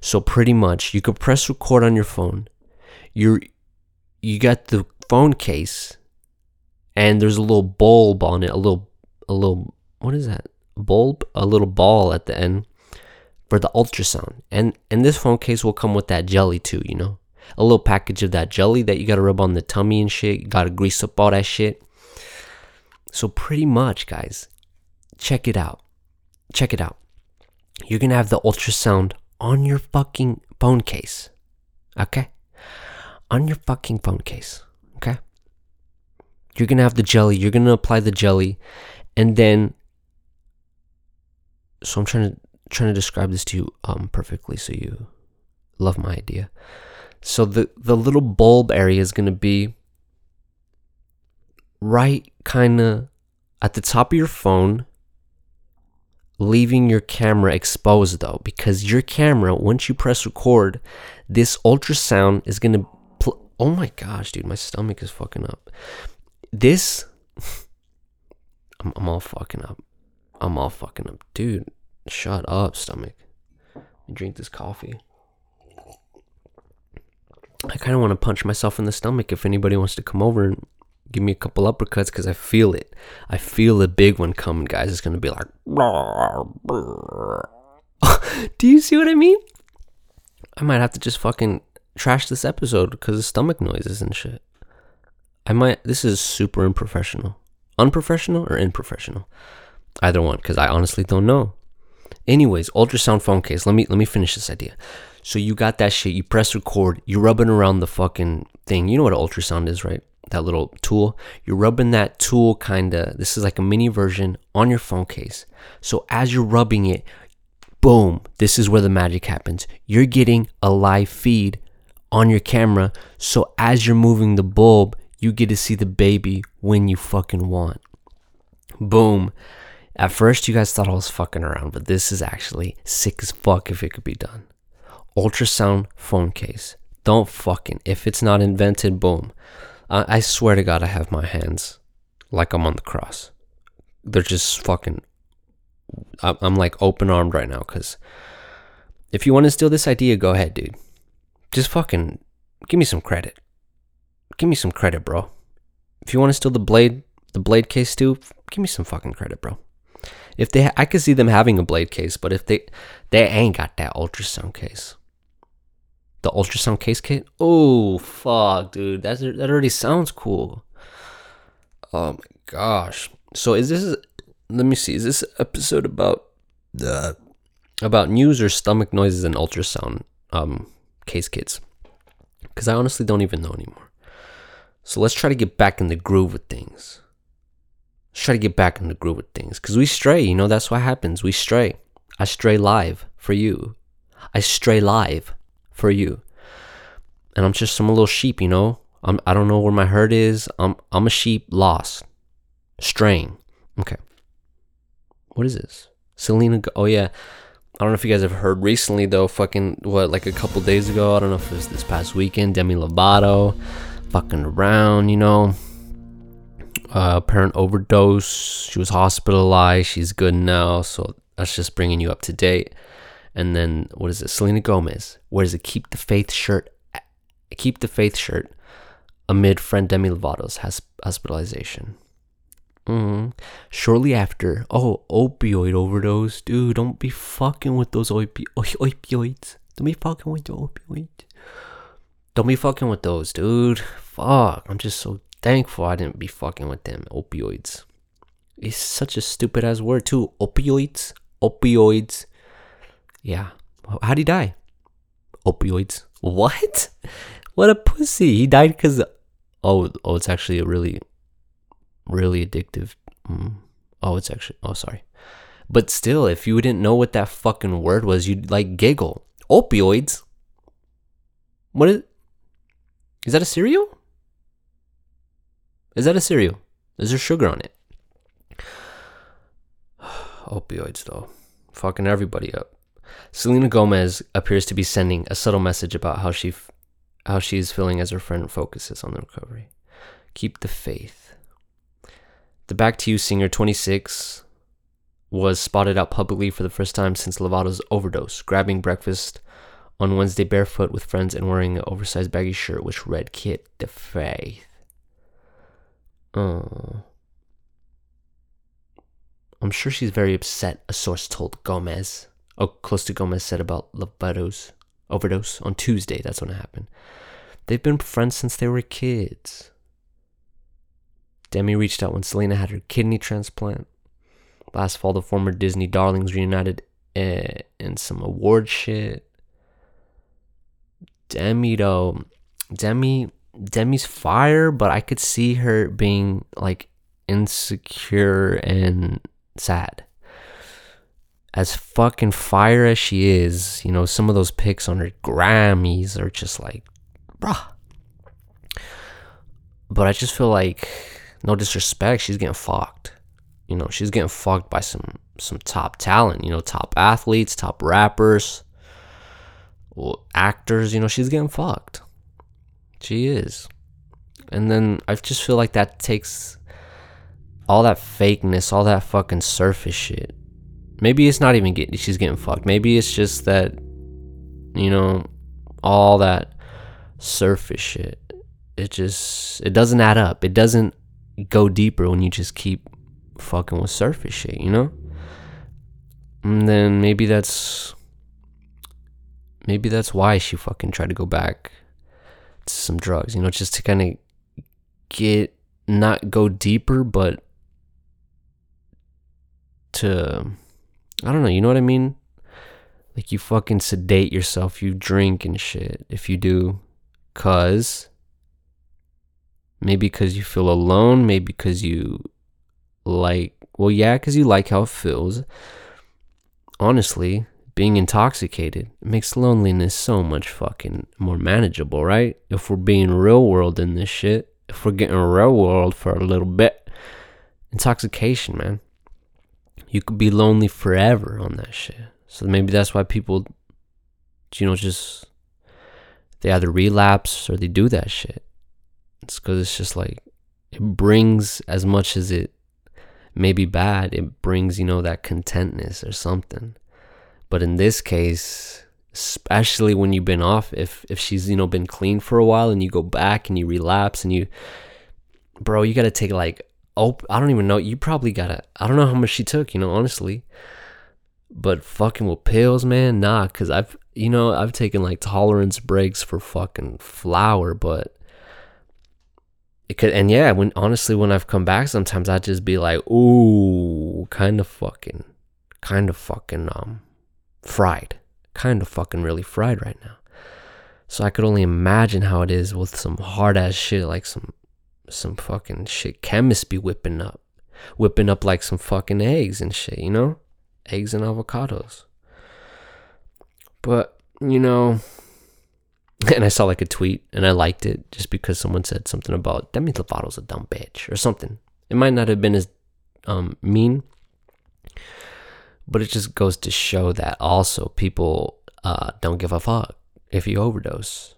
So pretty much you could press record on your phone you're you got the phone case and there's a little bulb on it, a little a little what is that? Bulb, a little ball at the end for the ultrasound. And and this phone case will come with that jelly too, you know. A little package of that jelly that you got to rub on the tummy and shit. You got to grease up all that shit. So pretty much, guys, check it out. Check it out. You're to have the ultrasound on your fucking phone case. Okay? on your fucking phone case. Okay? You're gonna have the jelly, you're gonna apply the jelly, and then so I'm trying to trying to describe this to you um perfectly so you love my idea. So the the little bulb area is gonna be right kinda at the top of your phone leaving your camera exposed though because your camera once you press record this ultrasound is going to pl- Oh my gosh, dude, my stomach is fucking up. This, I'm, I'm all fucking up. I'm all fucking up, dude. Shut up, stomach. Drink this coffee. I kind of want to punch myself in the stomach if anybody wants to come over and give me a couple uppercuts because I feel it. I feel the big one coming, guys. It's gonna be like. Do you see what I mean? I might have to just fucking trash this episode because of stomach noises and shit. I might. This is super unprofessional. Unprofessional or unprofessional? Either one, because I honestly don't know. Anyways, ultrasound phone case. Let me let me finish this idea. So you got that shit. You press record. You're rubbing around the fucking thing. You know what ultrasound is, right? That little tool. You're rubbing that tool, kinda. This is like a mini version on your phone case. So as you're rubbing it, boom. This is where the magic happens. You're getting a live feed on your camera so as you're moving the bulb, you get to see the baby when you fucking want. Boom. At first, you guys thought I was fucking around, but this is actually sick as fuck if it could be done. Ultrasound phone case. Don't fucking, if it's not invented, boom. I, I swear to God, I have my hands like I'm on the cross. They're just fucking, I'm, I'm like open armed right now because if you want to steal this idea, go ahead, dude. Just fucking give me some credit. Give me some credit, bro. If you want to steal the blade, the blade case too, give me some fucking credit, bro. If they, I could see them having a blade case, but if they, they ain't got that ultrasound case. The ultrasound case kit. Oh fuck, dude, that's that already sounds cool. Oh my gosh. So is this? Let me see. Is this episode about the about news or stomach noises and ultrasound um case kits? Because I honestly don't even know anymore. So let's try to get back in the groove with things. Try to get back in the groove with things. Because we stray, you know, that's what happens. We stray. I stray live for you. I stray live for you. And I'm just some little sheep, you know? I'm, I don't know where my herd is. I'm, I'm a sheep lost. Straying. Okay. What is this? Selena. Oh, yeah. I don't know if you guys have heard recently, though. Fucking, what, like a couple days ago? I don't know if it was this past weekend. Demi Lovato fucking around, you know? Uh, overdose. She was hospitalized. She's good now. So that's just bringing you up to date. And then what is it? Selena Gomez wears a "Keep the Faith" shirt. Keep the Faith shirt amid friend Demi Lovato's hospitalization. Mm-hmm. Shortly after, oh, opioid overdose, dude. Don't be fucking with those opi- opioids. Don't be fucking with the opioids. Don't be fucking with those, dude. Fuck. I'm just so thankful I didn't be fucking with them opioids. It's such a stupid ass word too. Opioids. Opioids. Yeah. How'd he die? Opioids. What? What a pussy. He died because. Oh, oh, it's actually a really, really addictive. Mm. Oh, it's actually. Oh, sorry. But still, if you didn't know what that fucking word was, you'd like giggle. Opioids? What is. Is that a cereal? Is that a cereal? Is there sugar on it? Opioids, though. Fucking everybody up. Selena Gomez appears to be sending a subtle message about how she f- how she is feeling as her friend focuses on the recovery. Keep the faith. The Back to You singer, 26, was spotted out publicly for the first time since Lovato's overdose, grabbing breakfast on Wednesday barefoot with friends and wearing an oversized baggy shirt which read "Keep the Faith." Oh. I'm sure she's very upset, a source told Gomez oh, close to Gomez said about Lovato's overdose on Tuesday. That's when it happened. They've been friends since they were kids. Demi reached out when Selena had her kidney transplant. Last fall, the former Disney darlings reunited eh, in some award shit. Demi, though, Demi, Demi's fire, but I could see her being like insecure and sad as fucking fire as she is, you know, some of those pics on her Grammys are just like, bruh. But I just feel like, no disrespect, she's getting fucked. You know, she's getting fucked by some some top talent. You know, top athletes, top rappers, actors. You know, she's getting fucked. She is. And then I just feel like that takes all that fakeness, all that fucking surface shit maybe it's not even getting she's getting fucked. Maybe it's just that you know all that surface shit. It just it doesn't add up. It doesn't go deeper when you just keep fucking with surface shit, you know? And then maybe that's maybe that's why she fucking tried to go back some drugs, you know, just to kind of get not go deeper but to I don't know, you know what I mean? Like you fucking sedate yourself, you drink and shit if you do cuz maybe cuz you feel alone, maybe cuz you like well yeah, cuz you like how it feels. Honestly, being intoxicated makes loneliness so much fucking more manageable, right? If we're being real world in this shit, if we're getting real world for a little bit, intoxication, man. You could be lonely forever on that shit. So maybe that's why people, you know, just they either relapse or they do that shit. It's because it's just like it brings as much as it may be bad, it brings, you know, that contentness or something. But in this case, especially when you've been off, if if she's, you know, been clean for a while and you go back and you relapse and you bro, you gotta take like oh I don't even know, you probably gotta I don't know how much she took, you know, honestly. But fucking with pills, man, nah, cause I've you know, I've taken like tolerance breaks for fucking flower, but it could and yeah, when honestly when I've come back sometimes I'd just be like, ooh, kind of fucking kind of fucking um fried. Kind of fucking really fried right now. So I could only imagine how it is with some hard ass shit like some some fucking shit chemists be whipping up. Whipping up like some fucking eggs and shit, you know? Eggs and avocados. But, you know, and I saw like a tweet and I liked it just because someone said something about Demi Lovato's a dumb bitch or something. It might not have been as um, mean, but it just goes to show that also people uh, don't give a fuck if you overdose.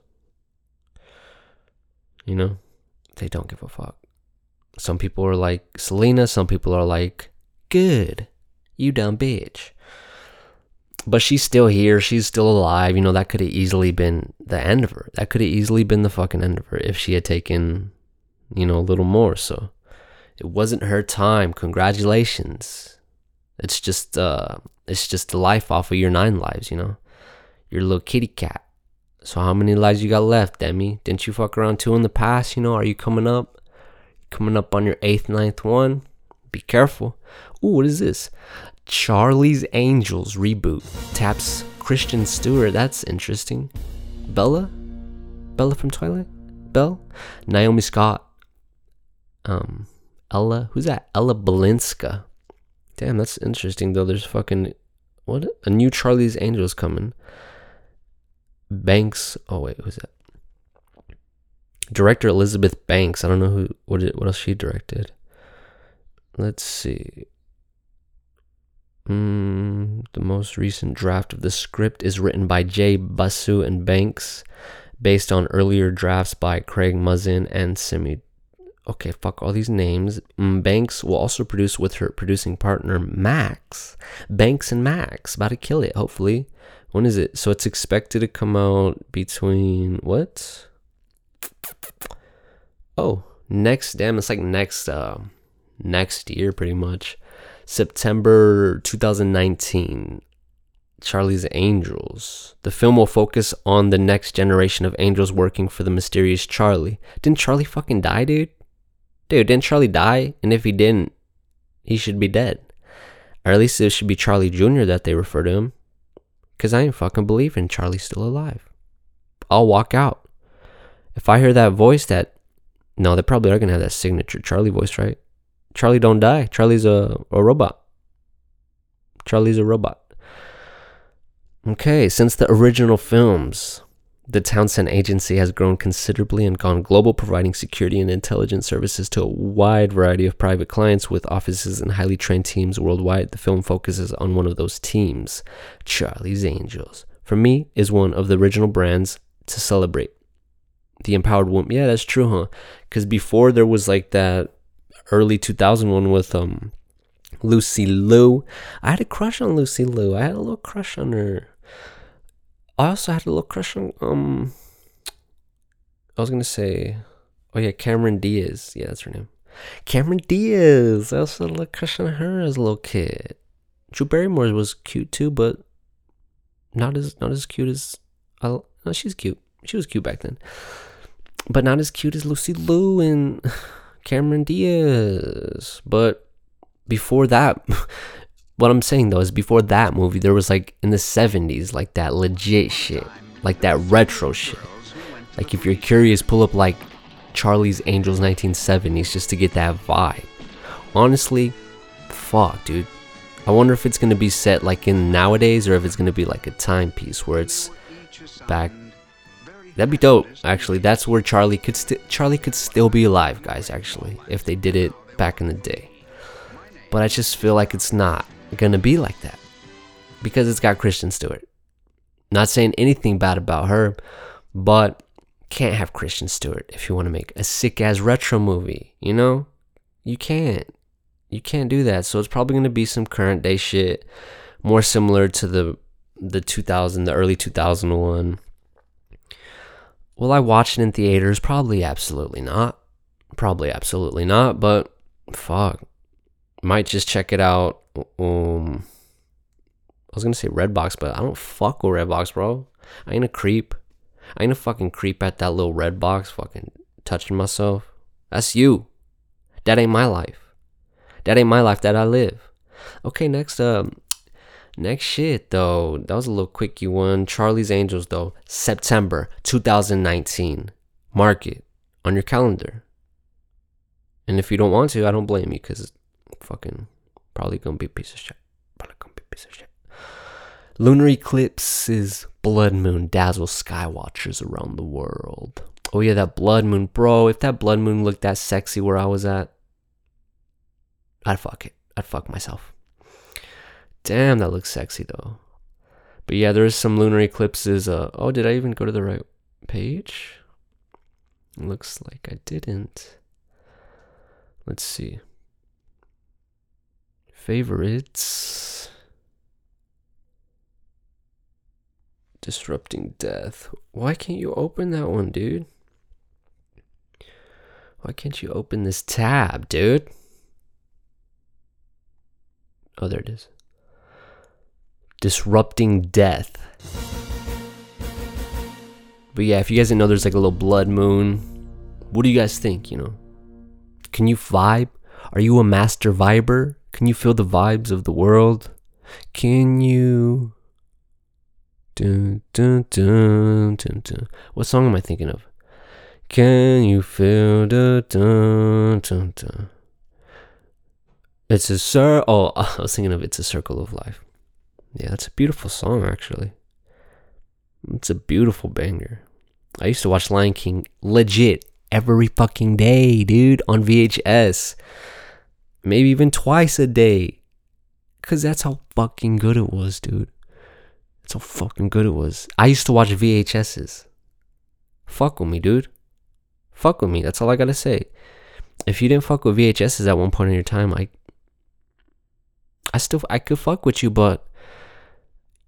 You know, they don't give a fuck. Some people are like Selena, some people are like, good, you dumb bitch. But she's still here, she's still alive. You know, that could have easily been the end of her. That could have easily been the fucking end of her if she had taken, you know, a little more. So it wasn't her time. Congratulations. It's just uh it's just the life off of your nine lives, you know? Your little kitty cat. So how many lives you got left, Demi? Didn't you fuck around two in the past, you know? Are you coming up? Coming up on your eighth, ninth one? Be careful. Ooh, what is this? Charlie's Angels reboot taps Kristen Stewart. That's interesting. Bella? Bella from Twilight? Belle? Naomi Scott. Um, Ella? Who's that? Ella Balinska. Damn, that's interesting though. There's fucking what? A new Charlie's Angels coming. Banks. Oh wait, who's that? Director Elizabeth Banks. I don't know who. What? Did, what else she directed? Let's see. Mm, the most recent draft of the script is written by Jay Basu and Banks, based on earlier drafts by Craig Mazin and Simi. Okay, fuck all these names. Mm, Banks will also produce with her producing partner Max. Banks and Max, about to kill it. Hopefully, when is it? So it's expected to come out between what? Oh, next. Damn, it's like next. Uh, next year, pretty much. September 2019, Charlie's Angels. The film will focus on the next generation of angels working for the mysterious Charlie. Didn't Charlie fucking die, dude? Dude, didn't Charlie die? And if he didn't, he should be dead. Or at least it should be Charlie Jr. that they refer to him. Because I ain't fucking believing Charlie's still alive. I'll walk out. If I hear that voice that. No, they probably are going to have that signature Charlie voice, right? Charlie don't die. Charlie's a, a robot. Charlie's a robot. Okay, since the original films, the Townsend Agency has grown considerably and gone global, providing security and intelligence services to a wide variety of private clients with offices and highly trained teams worldwide. The film focuses on one of those teams, Charlie's Angels. For me, is one of the original brands to celebrate. The empowered woman. Yeah, that's true, huh? Because before there was like that early 2000 one with um Lucy Liu. I had a crush on Lucy Liu. I had a little crush on her. I also had a little crush on um I was gonna say oh yeah, Cameron Diaz. Yeah, that's her name. Cameron Diaz. I also had a little crush on her as a little kid. Drew Barrymore was cute too, but not as not as cute as I no, she's cute. She was cute back then. But not as cute as Lucy Liu and Cameron Diaz. But before that, what I'm saying though is before that movie, there was like in the 70s, like that legit shit, like that retro shit. Like if you're curious, pull up like Charlie's Angels 1970s just to get that vibe. Honestly, fuck, dude. I wonder if it's gonna be set like in nowadays or if it's gonna be like a timepiece where it's back. That'd be dope. Actually, that's where Charlie could Charlie could still be alive, guys. Actually, if they did it back in the day. But I just feel like it's not gonna be like that because it's got Kristen Stewart. Not saying anything bad about her, but can't have Kristen Stewart if you want to make a sick ass retro movie. You know, you can't. You can't do that. So it's probably gonna be some current day shit, more similar to the the 2000, the early 2001. Will I watch it in theaters? Probably absolutely not. Probably absolutely not. But fuck, might just check it out. Um, I was gonna say Redbox, but I don't fuck with Redbox, bro. I ain't a creep. I ain't a fucking creep at that little Redbox, fucking touching myself. That's you. That ain't my life. That ain't my life that I live. Okay, next um next shit though. That was a little quickie one. Charlie's Angels though. September 2019. Mark it on your calendar. And if you don't want to, I don't blame you because fucking probably gonna be a piece of shit. Probably gonna be a piece of shit. Lunar eclipses blood moon dazzles skywatchers around the world. Oh yeah, that blood moon, bro. If that blood moon looked that sexy where I was at, I'd fuck it. I'd fuck myself. Damn, that looks sexy though. But yeah, there's some lunar eclipses. Uh, oh, did I even go to the right page? Looks like I didn't. Let's see. Favorites. Disrupting Death. Why can't you open that one, dude? Why can't you open this tab, dude? Oh, there it is. Disrupting Death. But yeah, if you guys didn't know there's like a little blood moon, what do you guys think, you know? Can you vibe? Are you a master viber? Can you feel the vibes of the world? Can you Dun, dun, dun, dun, dun. What song am I thinking of? Can you feel the dun, dun, dun. It's a cir. Oh, I was thinking of "It's a Circle of Life." Yeah, that's a beautiful song, actually. It's a beautiful banger. I used to watch Lion King legit every fucking day, dude, on VHS. Maybe even twice a day. Cause that's how fucking good it was, dude. That's how fucking good it was. I used to watch VHSs. Fuck with me, dude. Fuck with me. That's all I gotta say. If you didn't fuck with VHSs at one point in your time, I I still I could fuck with you, but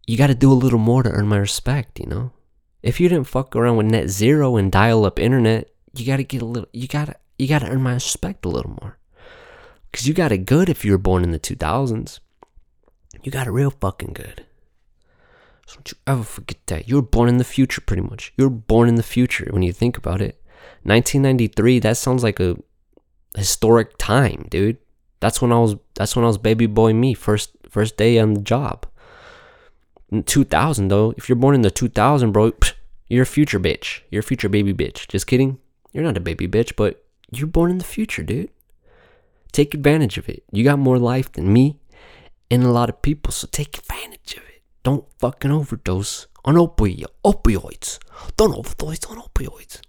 you gotta do a little more to earn my respect, you know? If you didn't fuck around with NetZero and dial up internet, you gotta get a little you gotta you gotta earn my respect a little more. Cause you got it good if you were born in the two thousands. You got it real fucking good. So don't you ever forget that. You were born in the future, pretty much. You were born in the future when you think about it. 1993, that sounds like a historic time, dude. That's when I was that's when I was baby boy me, first first day on the job. In 2000 though, if you're born in the 2000, bro, psh, you're a future bitch. You're a future baby bitch. Just kidding. You're not a baby bitch, but you're born in the future, dude. Take advantage of it. You got more life than me and a lot of people, so take advantage of it. Don't fucking overdose on opi- opioids. Don't overdose on opioids.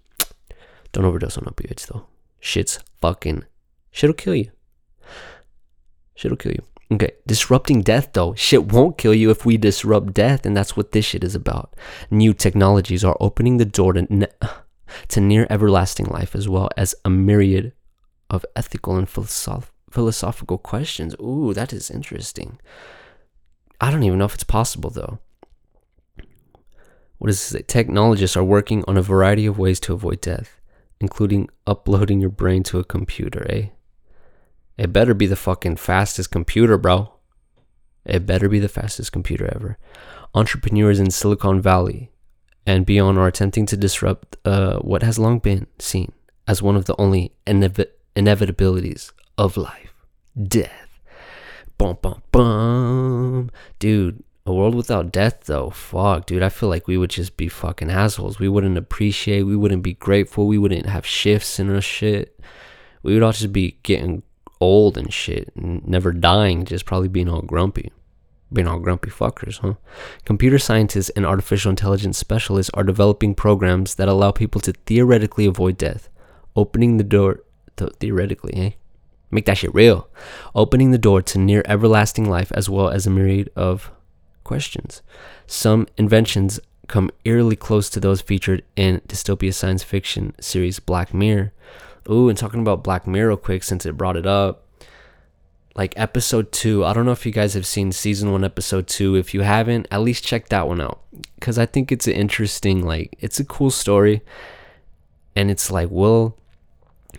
Don't overdose on opioids though. Shit's fucking. Shit'll kill you. Shit'll kill you. Okay, disrupting death though. Shit won't kill you if we disrupt death, and that's what this shit is about. New technologies are opening the door to, ne- to near everlasting life as well as a myriad of ethical and philosoph- philosophical questions. Ooh, that is interesting. I don't even know if it's possible though. What does it say? Technologists are working on a variety of ways to avoid death, including uploading your brain to a computer, eh? It better be the fucking fastest computer, bro. It better be the fastest computer ever. Entrepreneurs in Silicon Valley and beyond are attempting to disrupt uh, what has long been seen as one of the only inev- inevitabilities of life death. Bum, bum, bum. Dude, a world without death, though, fuck, dude. I feel like we would just be fucking assholes. We wouldn't appreciate, we wouldn't be grateful, we wouldn't have shifts in our shit. We would all just be getting old and shit, and never dying, just probably being all grumpy. Being all grumpy fuckers, huh? Computer scientists and artificial intelligence specialists are developing programs that allow people to theoretically avoid death, opening the door to, theoretically, eh? Make that shit real. Opening the door to near everlasting life as well as a myriad of questions. Some inventions come eerily close to those featured in dystopia science fiction series Black Mirror. Ooh, and talking about Black Mirror real quick since it brought it up. Like episode two, I don't know if you guys have seen season one, episode two. If you haven't, at least check that one out. Cause I think it's an interesting, like, it's a cool story. And it's like, will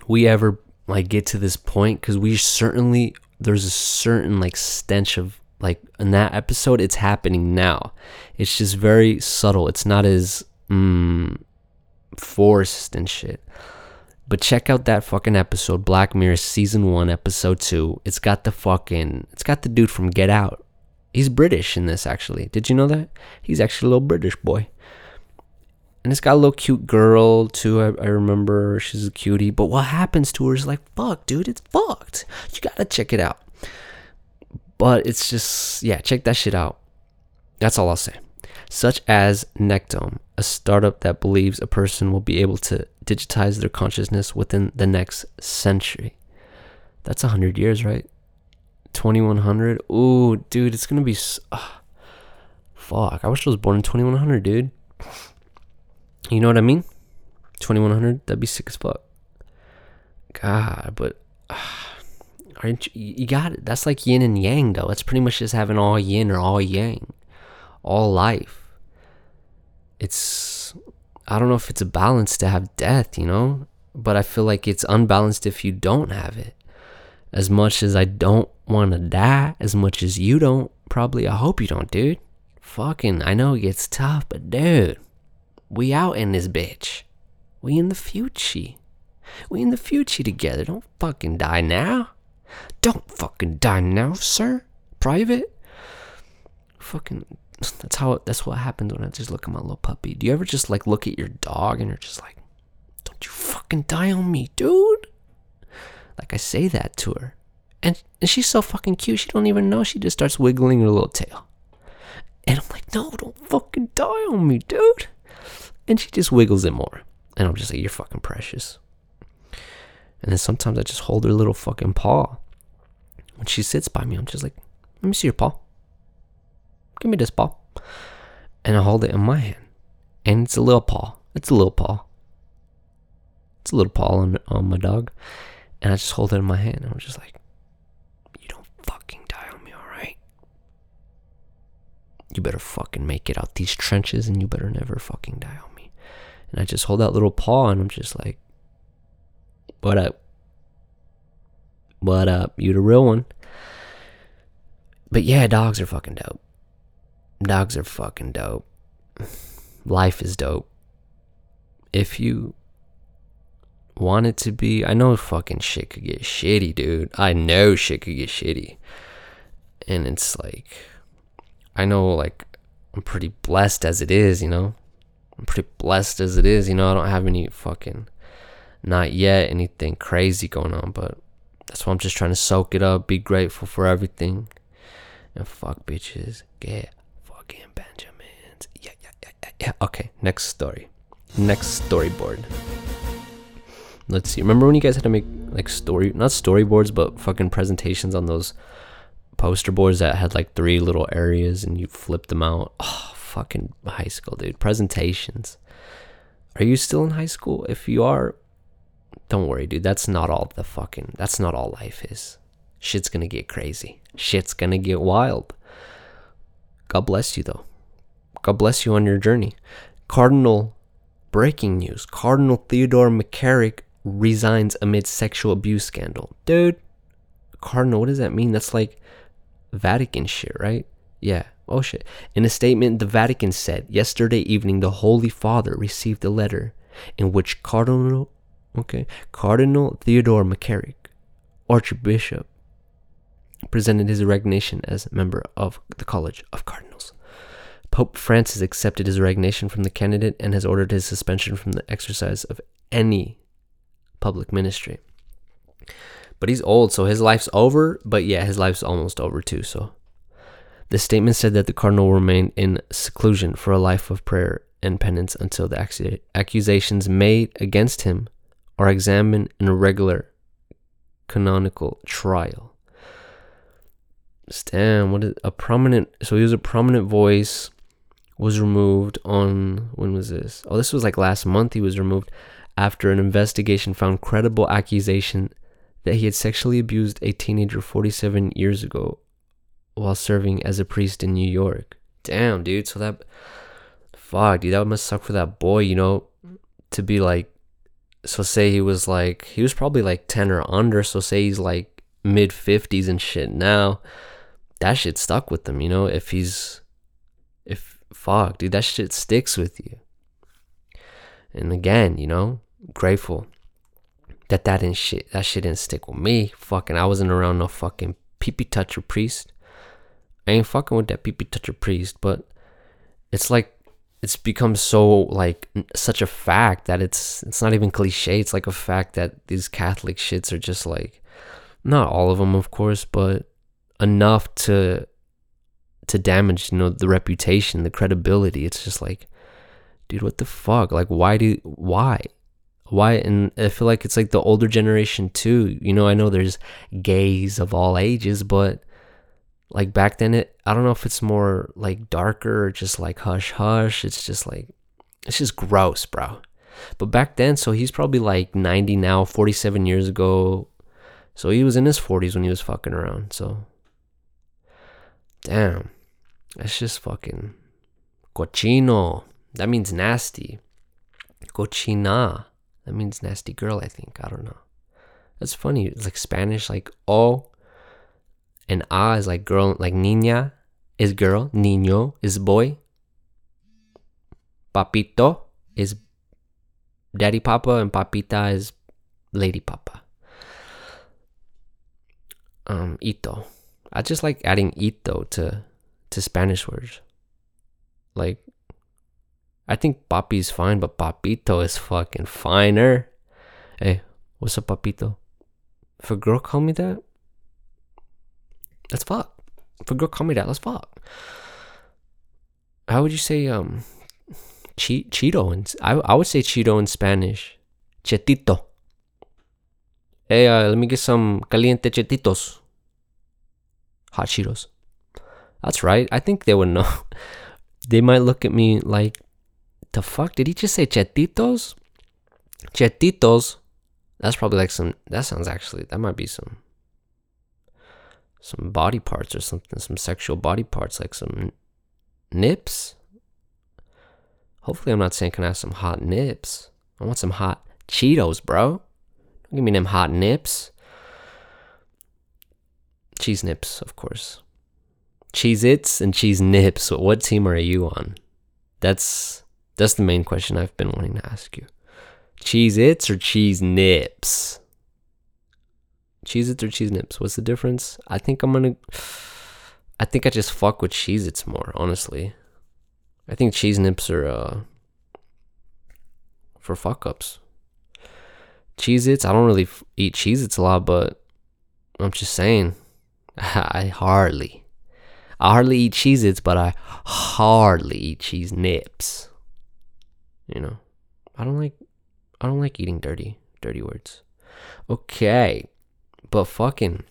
we ever like get to this point? Cause we certainly, there's a certain like stench of like in that episode it's happening now. It's just very subtle. It's not as mm, forced and shit. But check out that fucking episode black mirror season 1 episode 2 it's got the fucking it's got the dude from get out. He's british in this actually. Did you know that? He's actually a little british boy and it's got a little cute girl too. I, I remember she's a cutie. But what happens to her is like, fuck, dude, it's fucked. You gotta check it out. But it's just, yeah, check that shit out. That's all I'll say. Such as Nectome, a startup that believes a person will be able to digitize their consciousness within the next century. That's 100 years, right? 2100. Ooh, dude, it's to be. Uh, fuck. I wish I was born in 2100, dude. You know what I mean? 2100. That'd be sick as fuck. God, but. Uh, aren't you, you got it. That's like yin and yang, though. It's pretty much just having all yin or all yang, all life. It's, I don't know if it's a balance to have death, you know, but I feel like it's unbalanced if you don't have it. As much as I don't want to die, as much as you don't, probably, I hope you don't, dude. Fucking, I know it gets tough, but dude, we out in this bitch. We in the future. We in the future together. Don't fucking die now. Don't fucking die now, sir. Private. Fucking. That's how. That's what happens when I just look at my little puppy. Do you ever just like look at your dog and you're just like, "Don't you fucking die on me, dude." Like I say that to her, and and she's so fucking cute. She don't even know. She just starts wiggling her little tail, and I'm like, "No, don't fucking die on me, dude." And she just wiggles it more, and I'm just like, "You're fucking precious." And then sometimes I just hold her little fucking paw. When she sits by me, I'm just like, let me see your paw. Give me this paw. And I hold it in my hand. And it's a little paw. It's a little paw. It's a little paw on, on my dog. And I just hold it in my hand. And I'm just like, you don't fucking die on me, alright? You better fucking make it out these trenches and you better never fucking die on me. And I just hold that little paw and I'm just like, what up? What up? You the real one. But yeah, dogs are fucking dope. Dogs are fucking dope. Life is dope. If you want it to be, I know fucking shit could get shitty, dude. I know shit could get shitty. And it's like, I know, like, I'm pretty blessed as it is, you know? I'm pretty blessed as it is, you know? I don't have any fucking not yet anything crazy going on, but that's why I'm just trying to soak it up, be grateful for everything, and fuck bitches, get fucking Benjamins. Yeah, yeah, yeah, yeah. Okay, next story. Next storyboard. Let's see. Remember when you guys had to make like story, not storyboards, but fucking presentations on those poster boards that had like three little areas and you flipped them out? Oh, fucking high school, dude. Presentations. Are you still in high school? If you are, don't worry, dude. That's not all the fucking. That's not all life is. Shit's gonna get crazy. Shit's gonna get wild. God bless you, though. God bless you on your journey. Cardinal, breaking news. Cardinal Theodore McCarrick resigns amid sexual abuse scandal. Dude, Cardinal, what does that mean? That's like Vatican shit, right? Yeah. Oh shit. In a statement, the Vatican said yesterday evening the Holy Father received a letter in which Cardinal Okay. Cardinal Theodore McCarrick, Archbishop, presented his resignation as member of the College of Cardinals. Pope Francis accepted his resignation from the candidate and has ordered his suspension from the exercise of any public ministry. But he's old, so his life's over. But yeah, his life's almost over too. So the statement said that the cardinal will remain in seclusion for a life of prayer and penance until the accusations made against him are examined in a regular canonical trial. Damn, what is a prominent? So he was a prominent voice. Was removed on when was this? Oh, this was like last month. He was removed after an investigation found credible accusation that he had sexually abused a teenager 47 years ago while serving as a priest in New York. Damn, dude. So that fuck, dude, that must suck for that boy, you know, to be like so say he was like he was probably like 10 or under, so say he's like mid 50s and shit now. That shit stuck with him, you know, if he's if fuck, dude, that shit sticks with you. And again, you know, grateful that that didn't shit that shit didn't stick with me. Fucking I wasn't around no fucking pee toucher priest. I ain't fucking with that pee toucher priest, but it's like it's become so like such a fact that it's it's not even cliche. It's like a fact that these Catholic shits are just like not all of them, of course, but enough to to damage you know the reputation, the credibility. It's just like, dude, what the fuck? Like, why do why? Why? And I feel like it's like the older generation too. You know, I know there's gays of all ages, but like back then it i don't know if it's more like darker or just like hush hush. It's just like it's just gross bro. But back then so he's probably like 90 now 47 years ago. So he was in his 40s when he was fucking around so. Damn. That's just fucking cochino. That means nasty. Cochina. That means nasty girl i think. I don't know. That's funny. It's like spanish like oh and A is like girl, like niña is girl, niño is boy. Papito is daddy papa, and papita is lady papa. Um, ito. I just like adding ito to to Spanish words. Like, I think papi is fine, but papito is fucking finer. Hey, what's up, papito? If a girl call me that, Let's fuck. If a girl call me that, let's fuck. How would you say um che- Cheeto in I I would say Cheeto in Spanish. Chetito. Hey, uh, let me get some caliente chetitos. Hot Cheetos. That's right. I think they would know. they might look at me like, the fuck? Did he just say chetitos? Chetitos. That's probably like some, that sounds actually, that might be some some body parts or something, some sexual body parts, like some nips. Hopefully, I'm not saying can I have some hot nips. I want some hot Cheetos, bro. Don't give me them hot nips. Cheese nips, of course. Cheez Its and Cheese Nips. What team are you on? That's that's the main question I've been wanting to ask you. Cheez Its or Cheese Nips? Cheez Its or Cheese Nips? What's the difference? I think I'm gonna. I think I just fuck with Cheez Its more, honestly. I think Cheese Nips are uh, for fuck ups. Cheez Its, I don't really f- eat Cheez Its a lot, but I'm just saying, I hardly. I hardly eat Cheez Its, but I hardly eat Cheese Nips. You know, I don't like. I don't like eating dirty, dirty words. Okay. But fucking,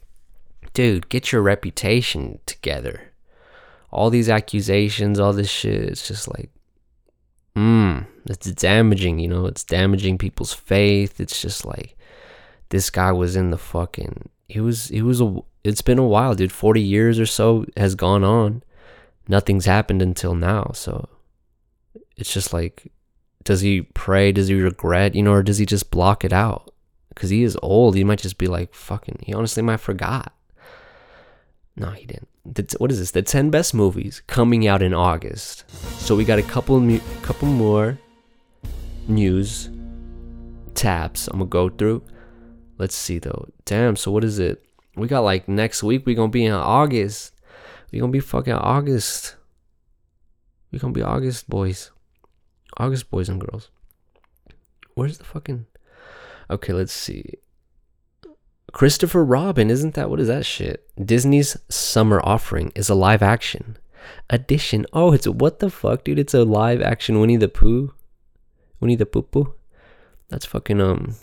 dude, get your reputation together. All these accusations, all this shit, it's just like, mmm, it's damaging, you know, it's damaging people's faith. It's just like, this guy was in the fucking, he was, he was a, it's been a while, dude. 40 years or so has gone on. Nothing's happened until now. So it's just like, does he pray? Does he regret, you know, or does he just block it out? Because he is old. He might just be like, fucking, he honestly might have forgot. No, he didn't. The, what is this? The 10 best movies coming out in August. So we got a couple, mu- couple more news tabs I'm gonna go through. Let's see though. Damn, so what is it? We got like next week we gonna be in August. We gonna be fucking August. We gonna be August boys. August boys and girls. Where's the fucking Okay, let's see. Christopher Robin, isn't that what is that shit? Disney's summer offering is a live action edition. Oh, it's what the fuck, dude? It's a live action Winnie the Pooh. Winnie the Pooh Pooh. That's fucking um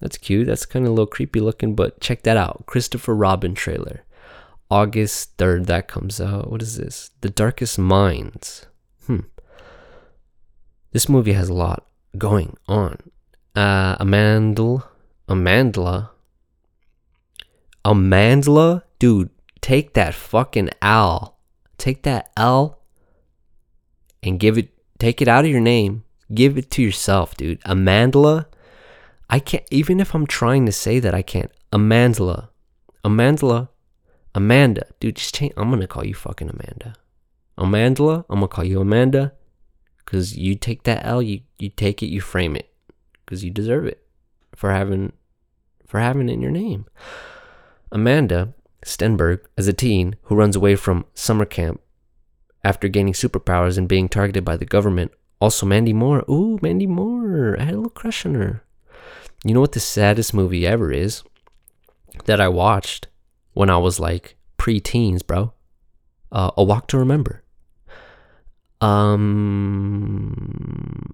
that's cute. That's kind of a little creepy looking, but check that out. Christopher Robin trailer. August 3rd that comes out. What is this? The Darkest Minds. Hmm. This movie has a lot going on. Uh Amandla Amandla dude, take that fucking L. Take that L and give it take it out of your name. Give it to yourself, dude. Amandla. I can't even if I'm trying to say that I can't. Amandla. Amandla. Amanda. Dude, just change I'm gonna call you fucking Amanda. Amandla, I'm gonna call you Amanda. Cause you take that L, you, you take it, you frame it. Cause you deserve it for having for having it in your name. Amanda Stenberg is a teen who runs away from summer camp after gaining superpowers and being targeted by the government. Also, Mandy Moore. Ooh, Mandy Moore. I had a little crush on her. You know what the saddest movie ever is that I watched when I was like pre-teens, bro? Uh, a Walk to Remember. Um,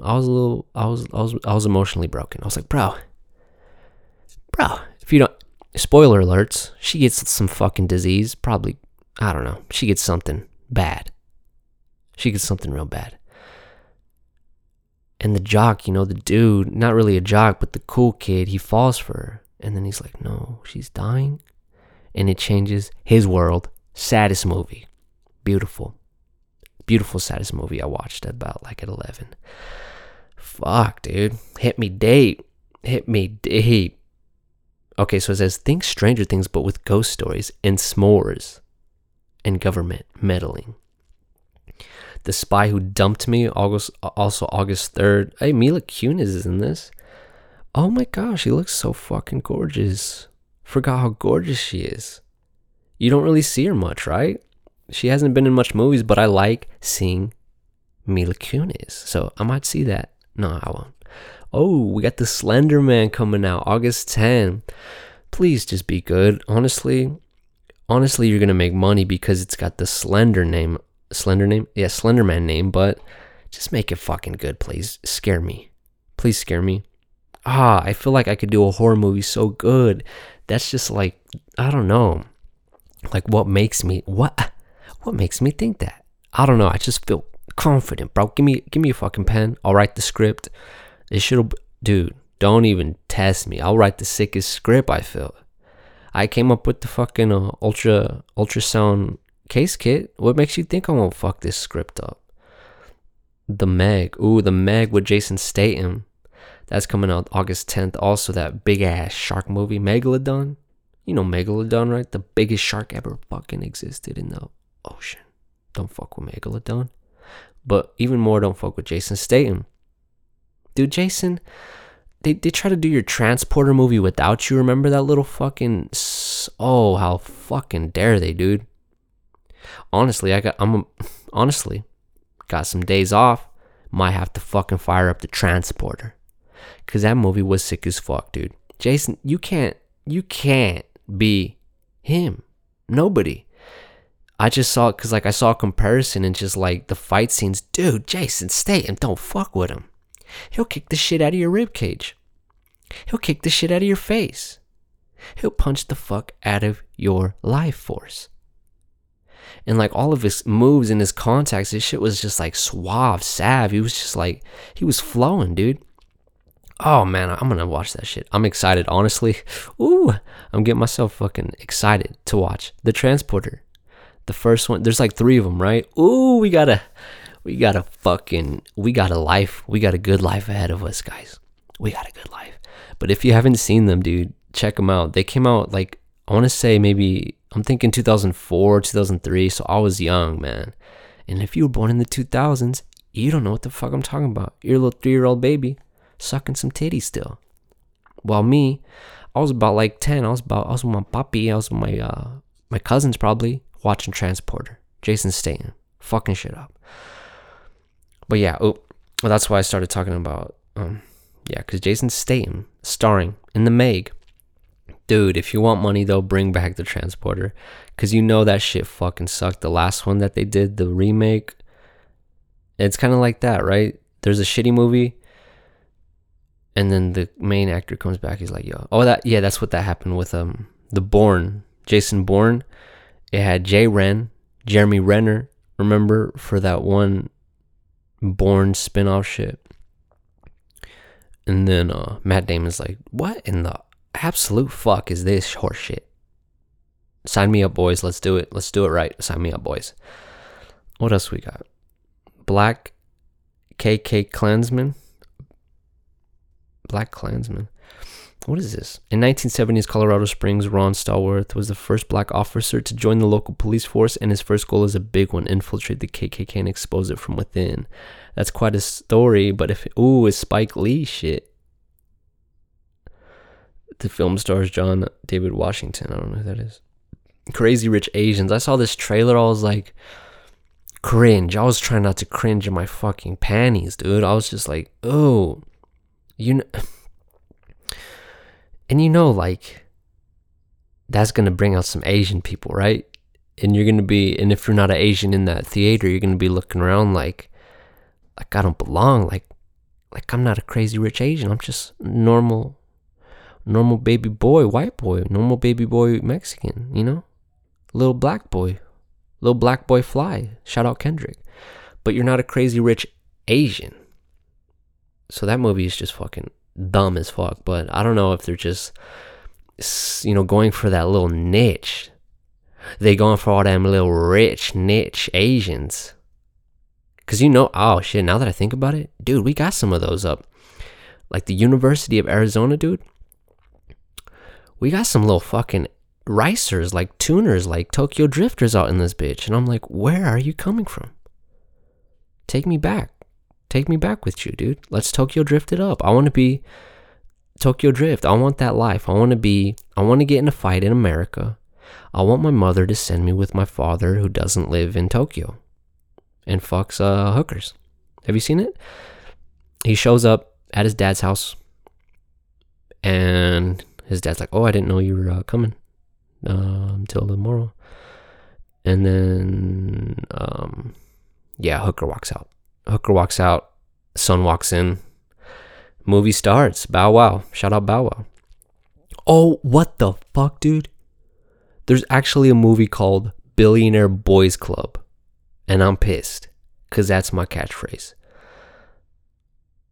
I was a little, I was, I was, I was emotionally broken. I was like, bro, bro, if you don't, spoiler alerts, she gets some fucking disease. Probably, I don't know. She gets something bad. She gets something real bad. And the jock, you know, the dude, not really a jock, but the cool kid, he falls for her. And then he's like, no, she's dying. And it changes his world. Saddest movie. Beautiful. Beautiful, saddest movie I watched about like at 11. Fuck, dude. Hit me date. Hit me date. Okay, so it says think Stranger Things, but with ghost stories and s'mores and government meddling. The Spy Who Dumped Me, August, also August 3rd. Hey, Mila Kunis is in this. Oh my gosh, she looks so fucking gorgeous. Forgot how gorgeous she is. You don't really see her much, right? She hasn't been in much movies, but I like seeing Mila Kunis. So I might see that. No, I won't. Oh, we got the Slender Man coming out August 10. Please just be good. Honestly, honestly, you're gonna make money because it's got the Slender name. Slender name? Yeah, Slender Man name, but just make it fucking good, please. Scare me. Please scare me. Ah, I feel like I could do a horror movie so good. That's just like I don't know. Like what makes me what what makes me think that? I don't know. I just feel confident, bro. Give me give me a fucking pen. I'll write the script. It should, dude. Don't even test me. I'll write the sickest script. I feel. I came up with the fucking uh, ultra ultrasound case kit. What makes you think I'm gonna fuck this script up? The Meg. Ooh, the Meg with Jason Statham. That's coming out August 10th. Also, that big ass shark movie, Megalodon. You know Megalodon, right? The biggest shark ever fucking existed in the ocean. Don't fuck with Megalodon. But even more, don't fuck with Jason Statham. Dude, Jason, they, they try to do your transporter movie without you. Remember that little fucking. Oh, how fucking dare they, dude. Honestly, I got. I'm. Honestly, got some days off. Might have to fucking fire up the transporter. Cause that movie was sick as fuck, dude. Jason, you can't. You can't be him. Nobody. I just saw it because like I saw a comparison and just like the fight scenes. Dude, Jason Statham, don't fuck with him. He'll kick the shit out of your rib cage. He'll kick the shit out of your face. He'll punch the fuck out of your life force. And like all of his moves and his contacts, his shit was just like suave, sav. He was just like, he was flowing, dude. Oh man, I'm gonna watch that shit. I'm excited, honestly. Ooh, I'm getting myself fucking excited to watch The Transporter. The first one, there's like three of them, right? Ooh, we gotta, we got a fucking, we got a life. We got a good life ahead of us, guys. We got a good life. But if you haven't seen them, dude, check them out. They came out like, I wanna say maybe, I'm thinking 2004, 2003. So I was young, man. And if you were born in the 2000s, you don't know what the fuck I'm talking about. You're a little three year old baby sucking some titties still. While me, I was about like 10. I was about, I was with my puppy. I was with my, uh, my cousins probably watching Transporter. Jason Statham. Fucking shit up. But yeah, oh, well, that's why I started talking about, um, yeah, because Jason Statham starring in the Meg. Dude, if you want money though, bring back the transporter. Cause you know that shit fucking sucked. The last one that they did, the remake. It's kind of like that, right? There's a shitty movie, and then the main actor comes back. He's like, "Yo, oh that yeah, that's what that happened with um the Bourne Jason Bourne. It had Jay Ren, Jeremy Renner. Remember for that one Bourne spin-off shit. And then uh, Matt Damon's like, "What in the absolute fuck is this horse shit?" Sign me up, boys. Let's do it. Let's do it right. Sign me up, boys. What else we got? Black KK Klansman. Black Klansman. What is this? In 1970s Colorado Springs, Ron Stallworth was the first black officer to join the local police force, and his first goal is a big one infiltrate the KKK and expose it from within. That's quite a story, but if, ooh, it's Spike Lee shit. The film stars John David Washington. I don't know who that is. Crazy Rich Asians. I saw this trailer. I was like, cringe. I was trying not to cringe in my fucking panties, dude. I was just like, oh, you know. And you know, like, that's gonna bring out some Asian people, right? And you're gonna be, and if you're not an Asian in that theater, you're gonna be looking around like, like I don't belong. Like, like I'm not a crazy rich Asian. I'm just normal, normal baby boy, white boy, normal baby boy Mexican. You know, little black boy, little black boy fly. Shout out Kendrick. But you're not a crazy rich Asian. So that movie is just fucking dumb as fuck. But I don't know if they're just, you know, going for that little niche. They going for all them little rich niche Asians. Cause you know, oh shit. Now that I think about it, dude, we got some of those up. Like the University of Arizona, dude. We got some little fucking ricers, like tuners, like Tokyo drifters out in this bitch. And I'm like, where are you coming from? Take me back. Take me back with you, dude. Let's Tokyo drift it up. I want to be Tokyo drift. I want that life. I want to be, I want to get in a fight in America. I want my mother to send me with my father who doesn't live in Tokyo and fucks uh, hookers. Have you seen it? He shows up at his dad's house and his dad's like, Oh, I didn't know you were uh, coming uh, until tomorrow. And then, um, yeah, Hooker walks out. Hooker walks out. Son walks in. Movie starts. Bow Wow. Shout out Bow Wow. Oh, what the fuck, dude? There's actually a movie called Billionaire Boys Club. And I'm pissed. Because that's my catchphrase.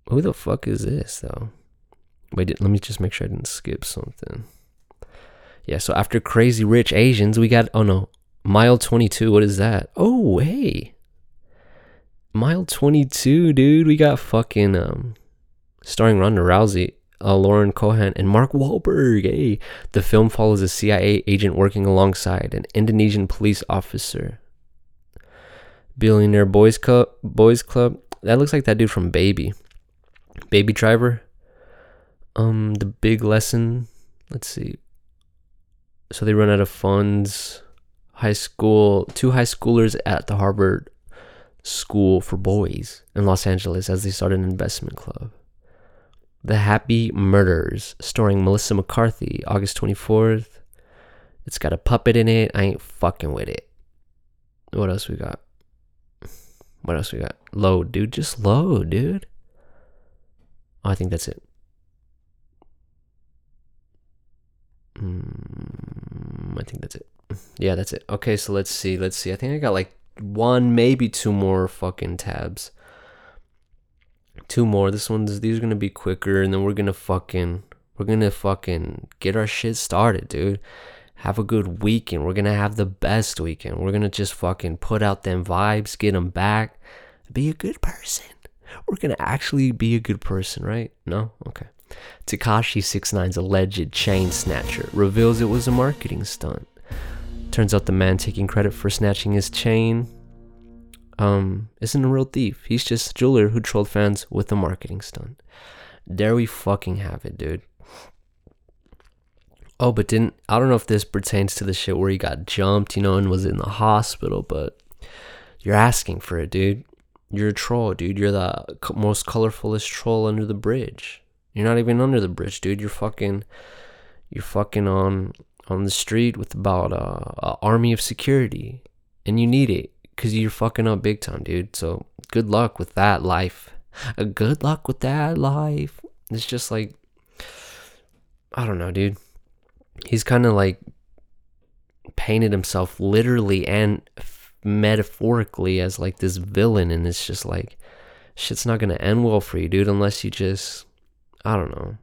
Who the fuck is this, though? Wait, let me just make sure I didn't skip something. Yeah, so after Crazy Rich Asians, we got, oh no, Mile 22. What is that? Oh, hey. Mile 22, dude. We got fucking, um, starring Ronda Rousey, uh, Lauren Cohan, and Mark Wahlberg. Hey, the film follows a CIA agent working alongside an Indonesian police officer. Billionaire Boys Club. Boys Club. That looks like that dude from Baby. Baby Driver. Um, the big lesson. Let's see. So they run out of funds. High school. Two high schoolers at the Harvard School for Boys in Los Angeles as they start an investment club. The Happy Murders, starring Melissa McCarthy, August 24th. It's got a puppet in it. I ain't fucking with it. What else we got? What else we got? Load, dude. Just load, dude. Oh, I think that's it. Mm, I think that's it. Yeah, that's it. Okay, so let's see. Let's see. I think I got like one, maybe two more fucking tabs. Two more. This one's these are gonna be quicker, and then we're gonna fucking we're gonna fucking get our shit started, dude. Have a good weekend. We're gonna have the best weekend. We're gonna just fucking put out them vibes, get them back, be a good person. We're gonna actually be a good person, right? No? Okay. Tekashi 69's alleged chain snatcher reveals it was a marketing stunt. Turns out the man taking credit for snatching his chain um, isn't a real thief. He's just a jeweler who trolled fans with a marketing stunt. There we fucking have it, dude. Oh, but didn't I don't know if this pertains to the shit where he got jumped, you know, and was in the hospital, but you're asking for it, dude. You're a troll, dude. You're the most colorfulest troll under the bridge. You're not even under the bridge, dude. You're fucking you're fucking on on the street with about a, a army of security, and you need it because you're fucking up big time, dude. So good luck with that life. Good luck with that life. It's just like I don't know, dude. He's kind of like painted himself literally and f- metaphorically as like this villain, and it's just like shit's not gonna end well for you, dude, unless you just I don't know.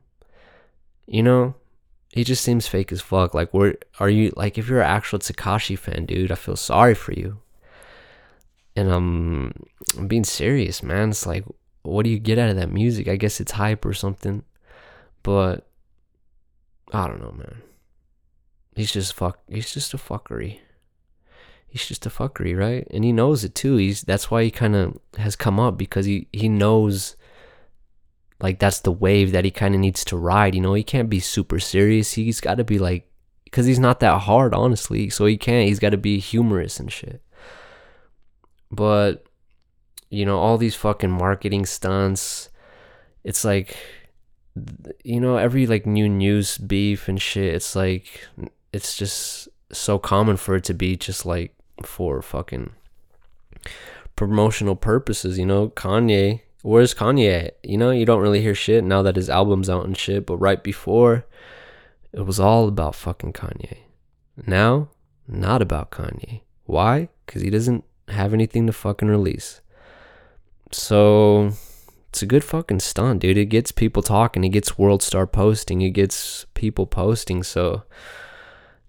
You know, he just seems fake as fuck. Like, where are you? Like, if you're an actual Tekashi fan, dude, I feel sorry for you. And I'm, I'm being serious, man. It's like, what do you get out of that music? I guess it's hype or something, but I don't know, man. He's just fuck. He's just a fuckery. He's just a fuckery, right? And he knows it too. He's that's why he kind of has come up because he he knows like that's the wave that he kind of needs to ride. You know, he can't be super serious. He's got to be like, because he's not that hard, honestly. So he can't. He's got to be humorous and shit. But you know, all these fucking marketing stunts. It's like, you know, every like new news beef and shit. It's like, it's just so common for it to be just like for fucking promotional purposes. You know, Kanye where's Kanye? You know, you don't really hear shit now that his album's out and shit, but right before, it was all about fucking Kanye. Now, not about Kanye. Why? Because he doesn't have anything to fucking release. So, it's a good fucking stunt, dude. It gets people talking. It gets World Star posting. It gets people posting. So,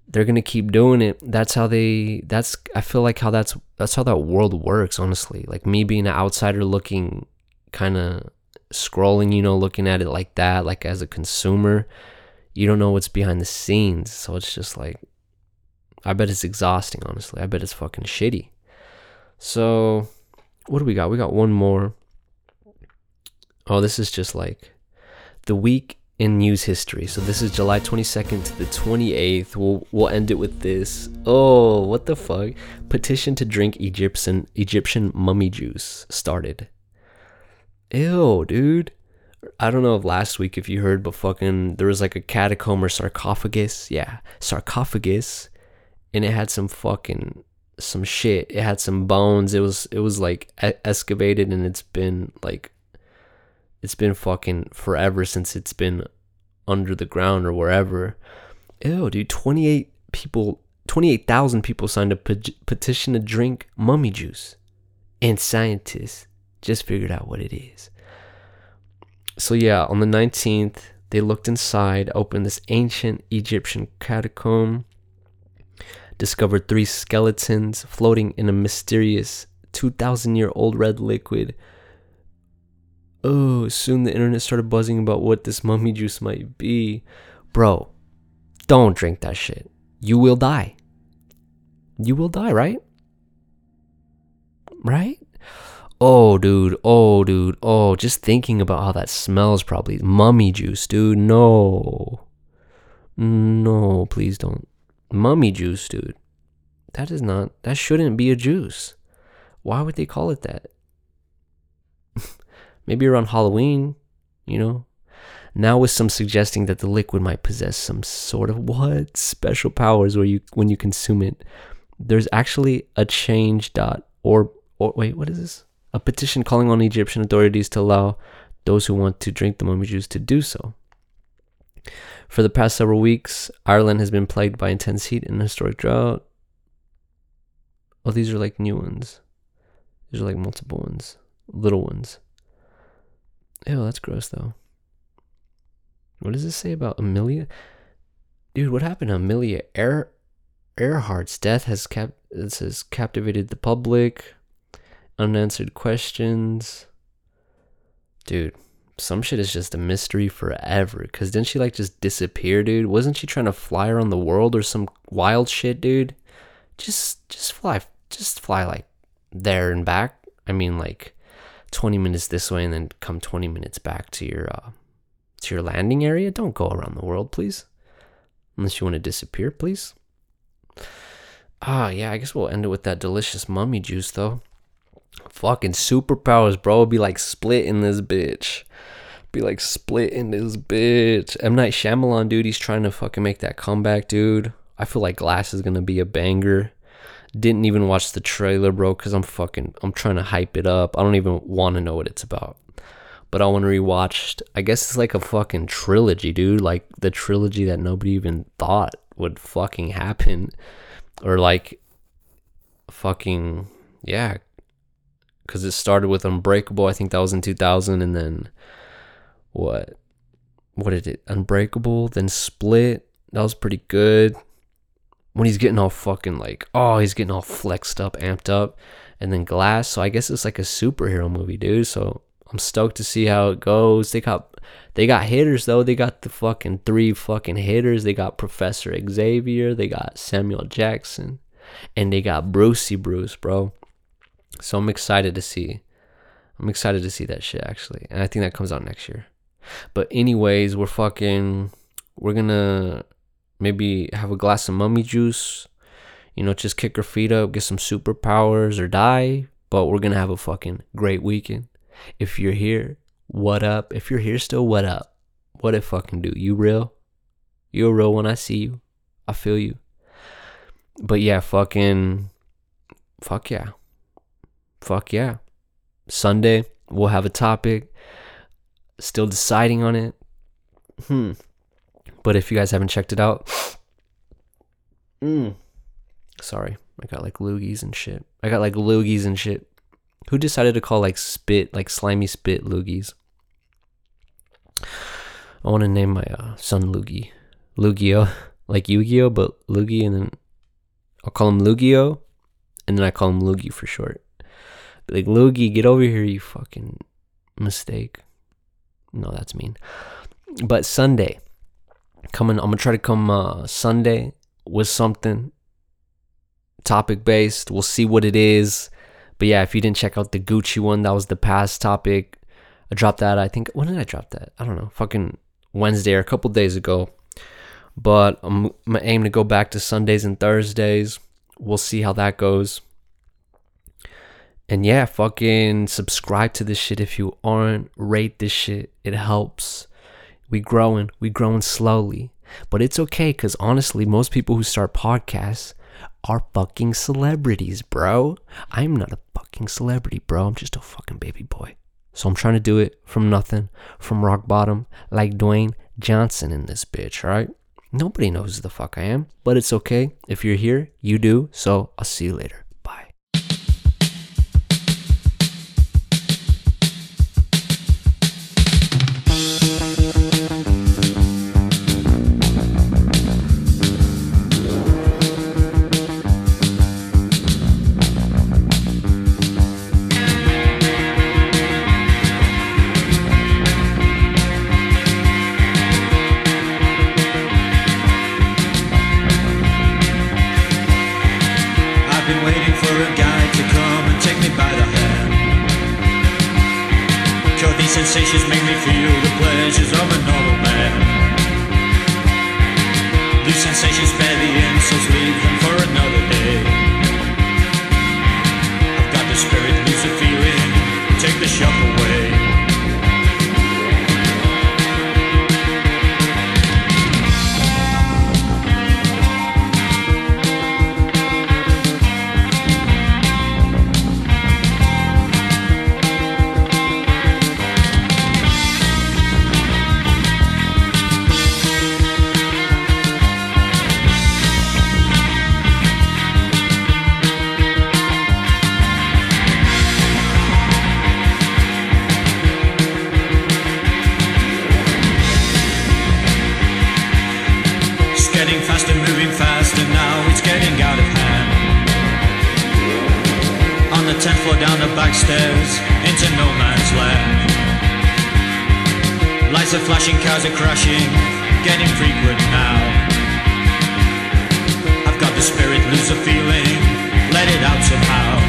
they're gonna keep doing it. That's how they. That's I feel like how that's that's how that world works. Honestly, like me being an outsider looking kind of scrolling, you know, looking at it like that, like as a consumer, you don't know what's behind the scenes. So it's just like, I bet it's exhausting, honestly. I bet it's fucking shitty. So, what do we got? We got one more. Oh, this is just like the week in news history. So this is July 22nd to the 28th. We'll we'll end it with this. Oh, what the fuck? Petition to drink Egyptian Egyptian mummy juice started. Ew, dude. I don't know if last week if you heard, but fucking there was like a catacomb or sarcophagus. Yeah, sarcophagus, and it had some fucking some shit. It had some bones. It was it was like excavated, and it's been like it's been fucking forever since it's been under the ground or wherever. Ew, dude. Twenty eight people, twenty eight thousand people signed a pe- petition to drink mummy juice, and scientists just figured out what it is. So, yeah, on the 19th, they looked inside, opened this ancient Egyptian catacomb, discovered three skeletons floating in a mysterious 2,000 year old red liquid. Oh, soon the internet started buzzing about what this mummy juice might be. Bro, don't drink that shit. You will die. You will die, right? Right? Oh, dude. Oh, dude. Oh, just thinking about how that smells probably. Mummy juice, dude. No. No, please don't. Mummy juice, dude. That is not, that shouldn't be a juice. Why would they call it that? Maybe around Halloween, you know? Now with some suggesting that the liquid might possess some sort of what special powers where you when you consume it. There's actually a change dot or or wait, what is this? A petition calling on Egyptian authorities to allow those who want to drink the mummy juice to do so. For the past several weeks, Ireland has been plagued by intense heat and historic drought. Oh, these are like new ones. These are like multiple ones, little ones. Ew, that's gross though. What does this say about Amelia? Dude, what happened to Amelia Ear Earhart's death has kept it says captivated the public unanswered questions. Dude, some shit is just a mystery forever. Cause didn't she like just disappear, dude? Wasn't she trying to fly around the world or some wild shit, dude? Just just fly just fly like there and back. I mean like 20 minutes this way and then come 20 minutes back to your uh to your landing area. Don't go around the world, please. Unless you want to disappear, please. Ah, yeah, I guess we'll end it with that delicious mummy juice though. Fucking superpowers, bro. Be like split in this bitch. be like split in this bitch. M Night Shyamalan, dude, he's trying to fucking make that comeback, dude. I feel like Glass is gonna be a banger. Didn't even watch the trailer, bro, because I'm fucking I'm trying to hype it up. I don't even want to know what it's about. But I want to rewatch. I guess it's like a fucking trilogy, dude. Like the trilogy that nobody even thought would fucking happen, or like fucking yeah. Because it started with Unbreakable. I think that was in 2000, and then what? What did it? Unbreakable, then Split. That was pretty good when he's getting all fucking like, oh, he's getting all flexed up, amped up, and then Glass. So I guess it's like a superhero movie, dude. So I'm stoked to see how it goes. They got they got hitters though. They got the fucking three fucking hitters. They got Professor Xavier. They got Samuel Jackson, and they got Brucey Bruce, bro. So I'm excited to see. I'm excited to see that shit actually, and I think that comes out next year. But anyways, we're fucking. We're gonna maybe have a glass of mummy juice, you know, just kick our feet up, get some superpowers or die. But we're gonna have a fucking great weekend. If you're here, what up? If you're here still, what up? What it fucking do? You real? You're real when I see you. I feel you. But yeah, fucking fuck yeah. Fuck yeah. Sunday, we'll have a topic. Still deciding on it. Hmm. But if you guys haven't checked it out, mm, sorry, I got like loogies and shit. I got like loogies and shit. Who decided to call like spit, like slimy spit loogies? I want to name my uh, son Lugie. Lugio, like Yu-Gi-Oh, but Lugie, and then I'll call him Lugio, and then I call him Loogie for short. Like Loogie, get over here, you fucking mistake. No, that's mean. But Sunday, coming i'm gonna try to come uh, sunday with something topic based. We'll see what it is. But yeah if you didn't check out the gucci one that was the past topic. I dropped that i think when did i drop that? I don't know. Fucking wednesday or a couple days ago. But i'm, I'm aim to go back to sundays and thursdays. We'll see how that goes and yeah fucking subscribe to this shit if you aren't rate this shit it helps we growing, we growing slowly. But it's okay because honestly, most people who start podcasts are fucking celebrities, bro. I'm not a fucking celebrity, bro. I'm just a fucking baby boy. So I'm trying to do it from nothing, from rock bottom, like Dwayne Johnson in this bitch, right? Nobody knows who the fuck I am, but it's okay. If you're here, you do. So I'll see you later. Sensations make me feel the pleasures of a normal man. These sensations spare the insults, leave them for another flashing, cars are crashing, getting frequent now. I've got the spirit, lose the feeling, let it out somehow.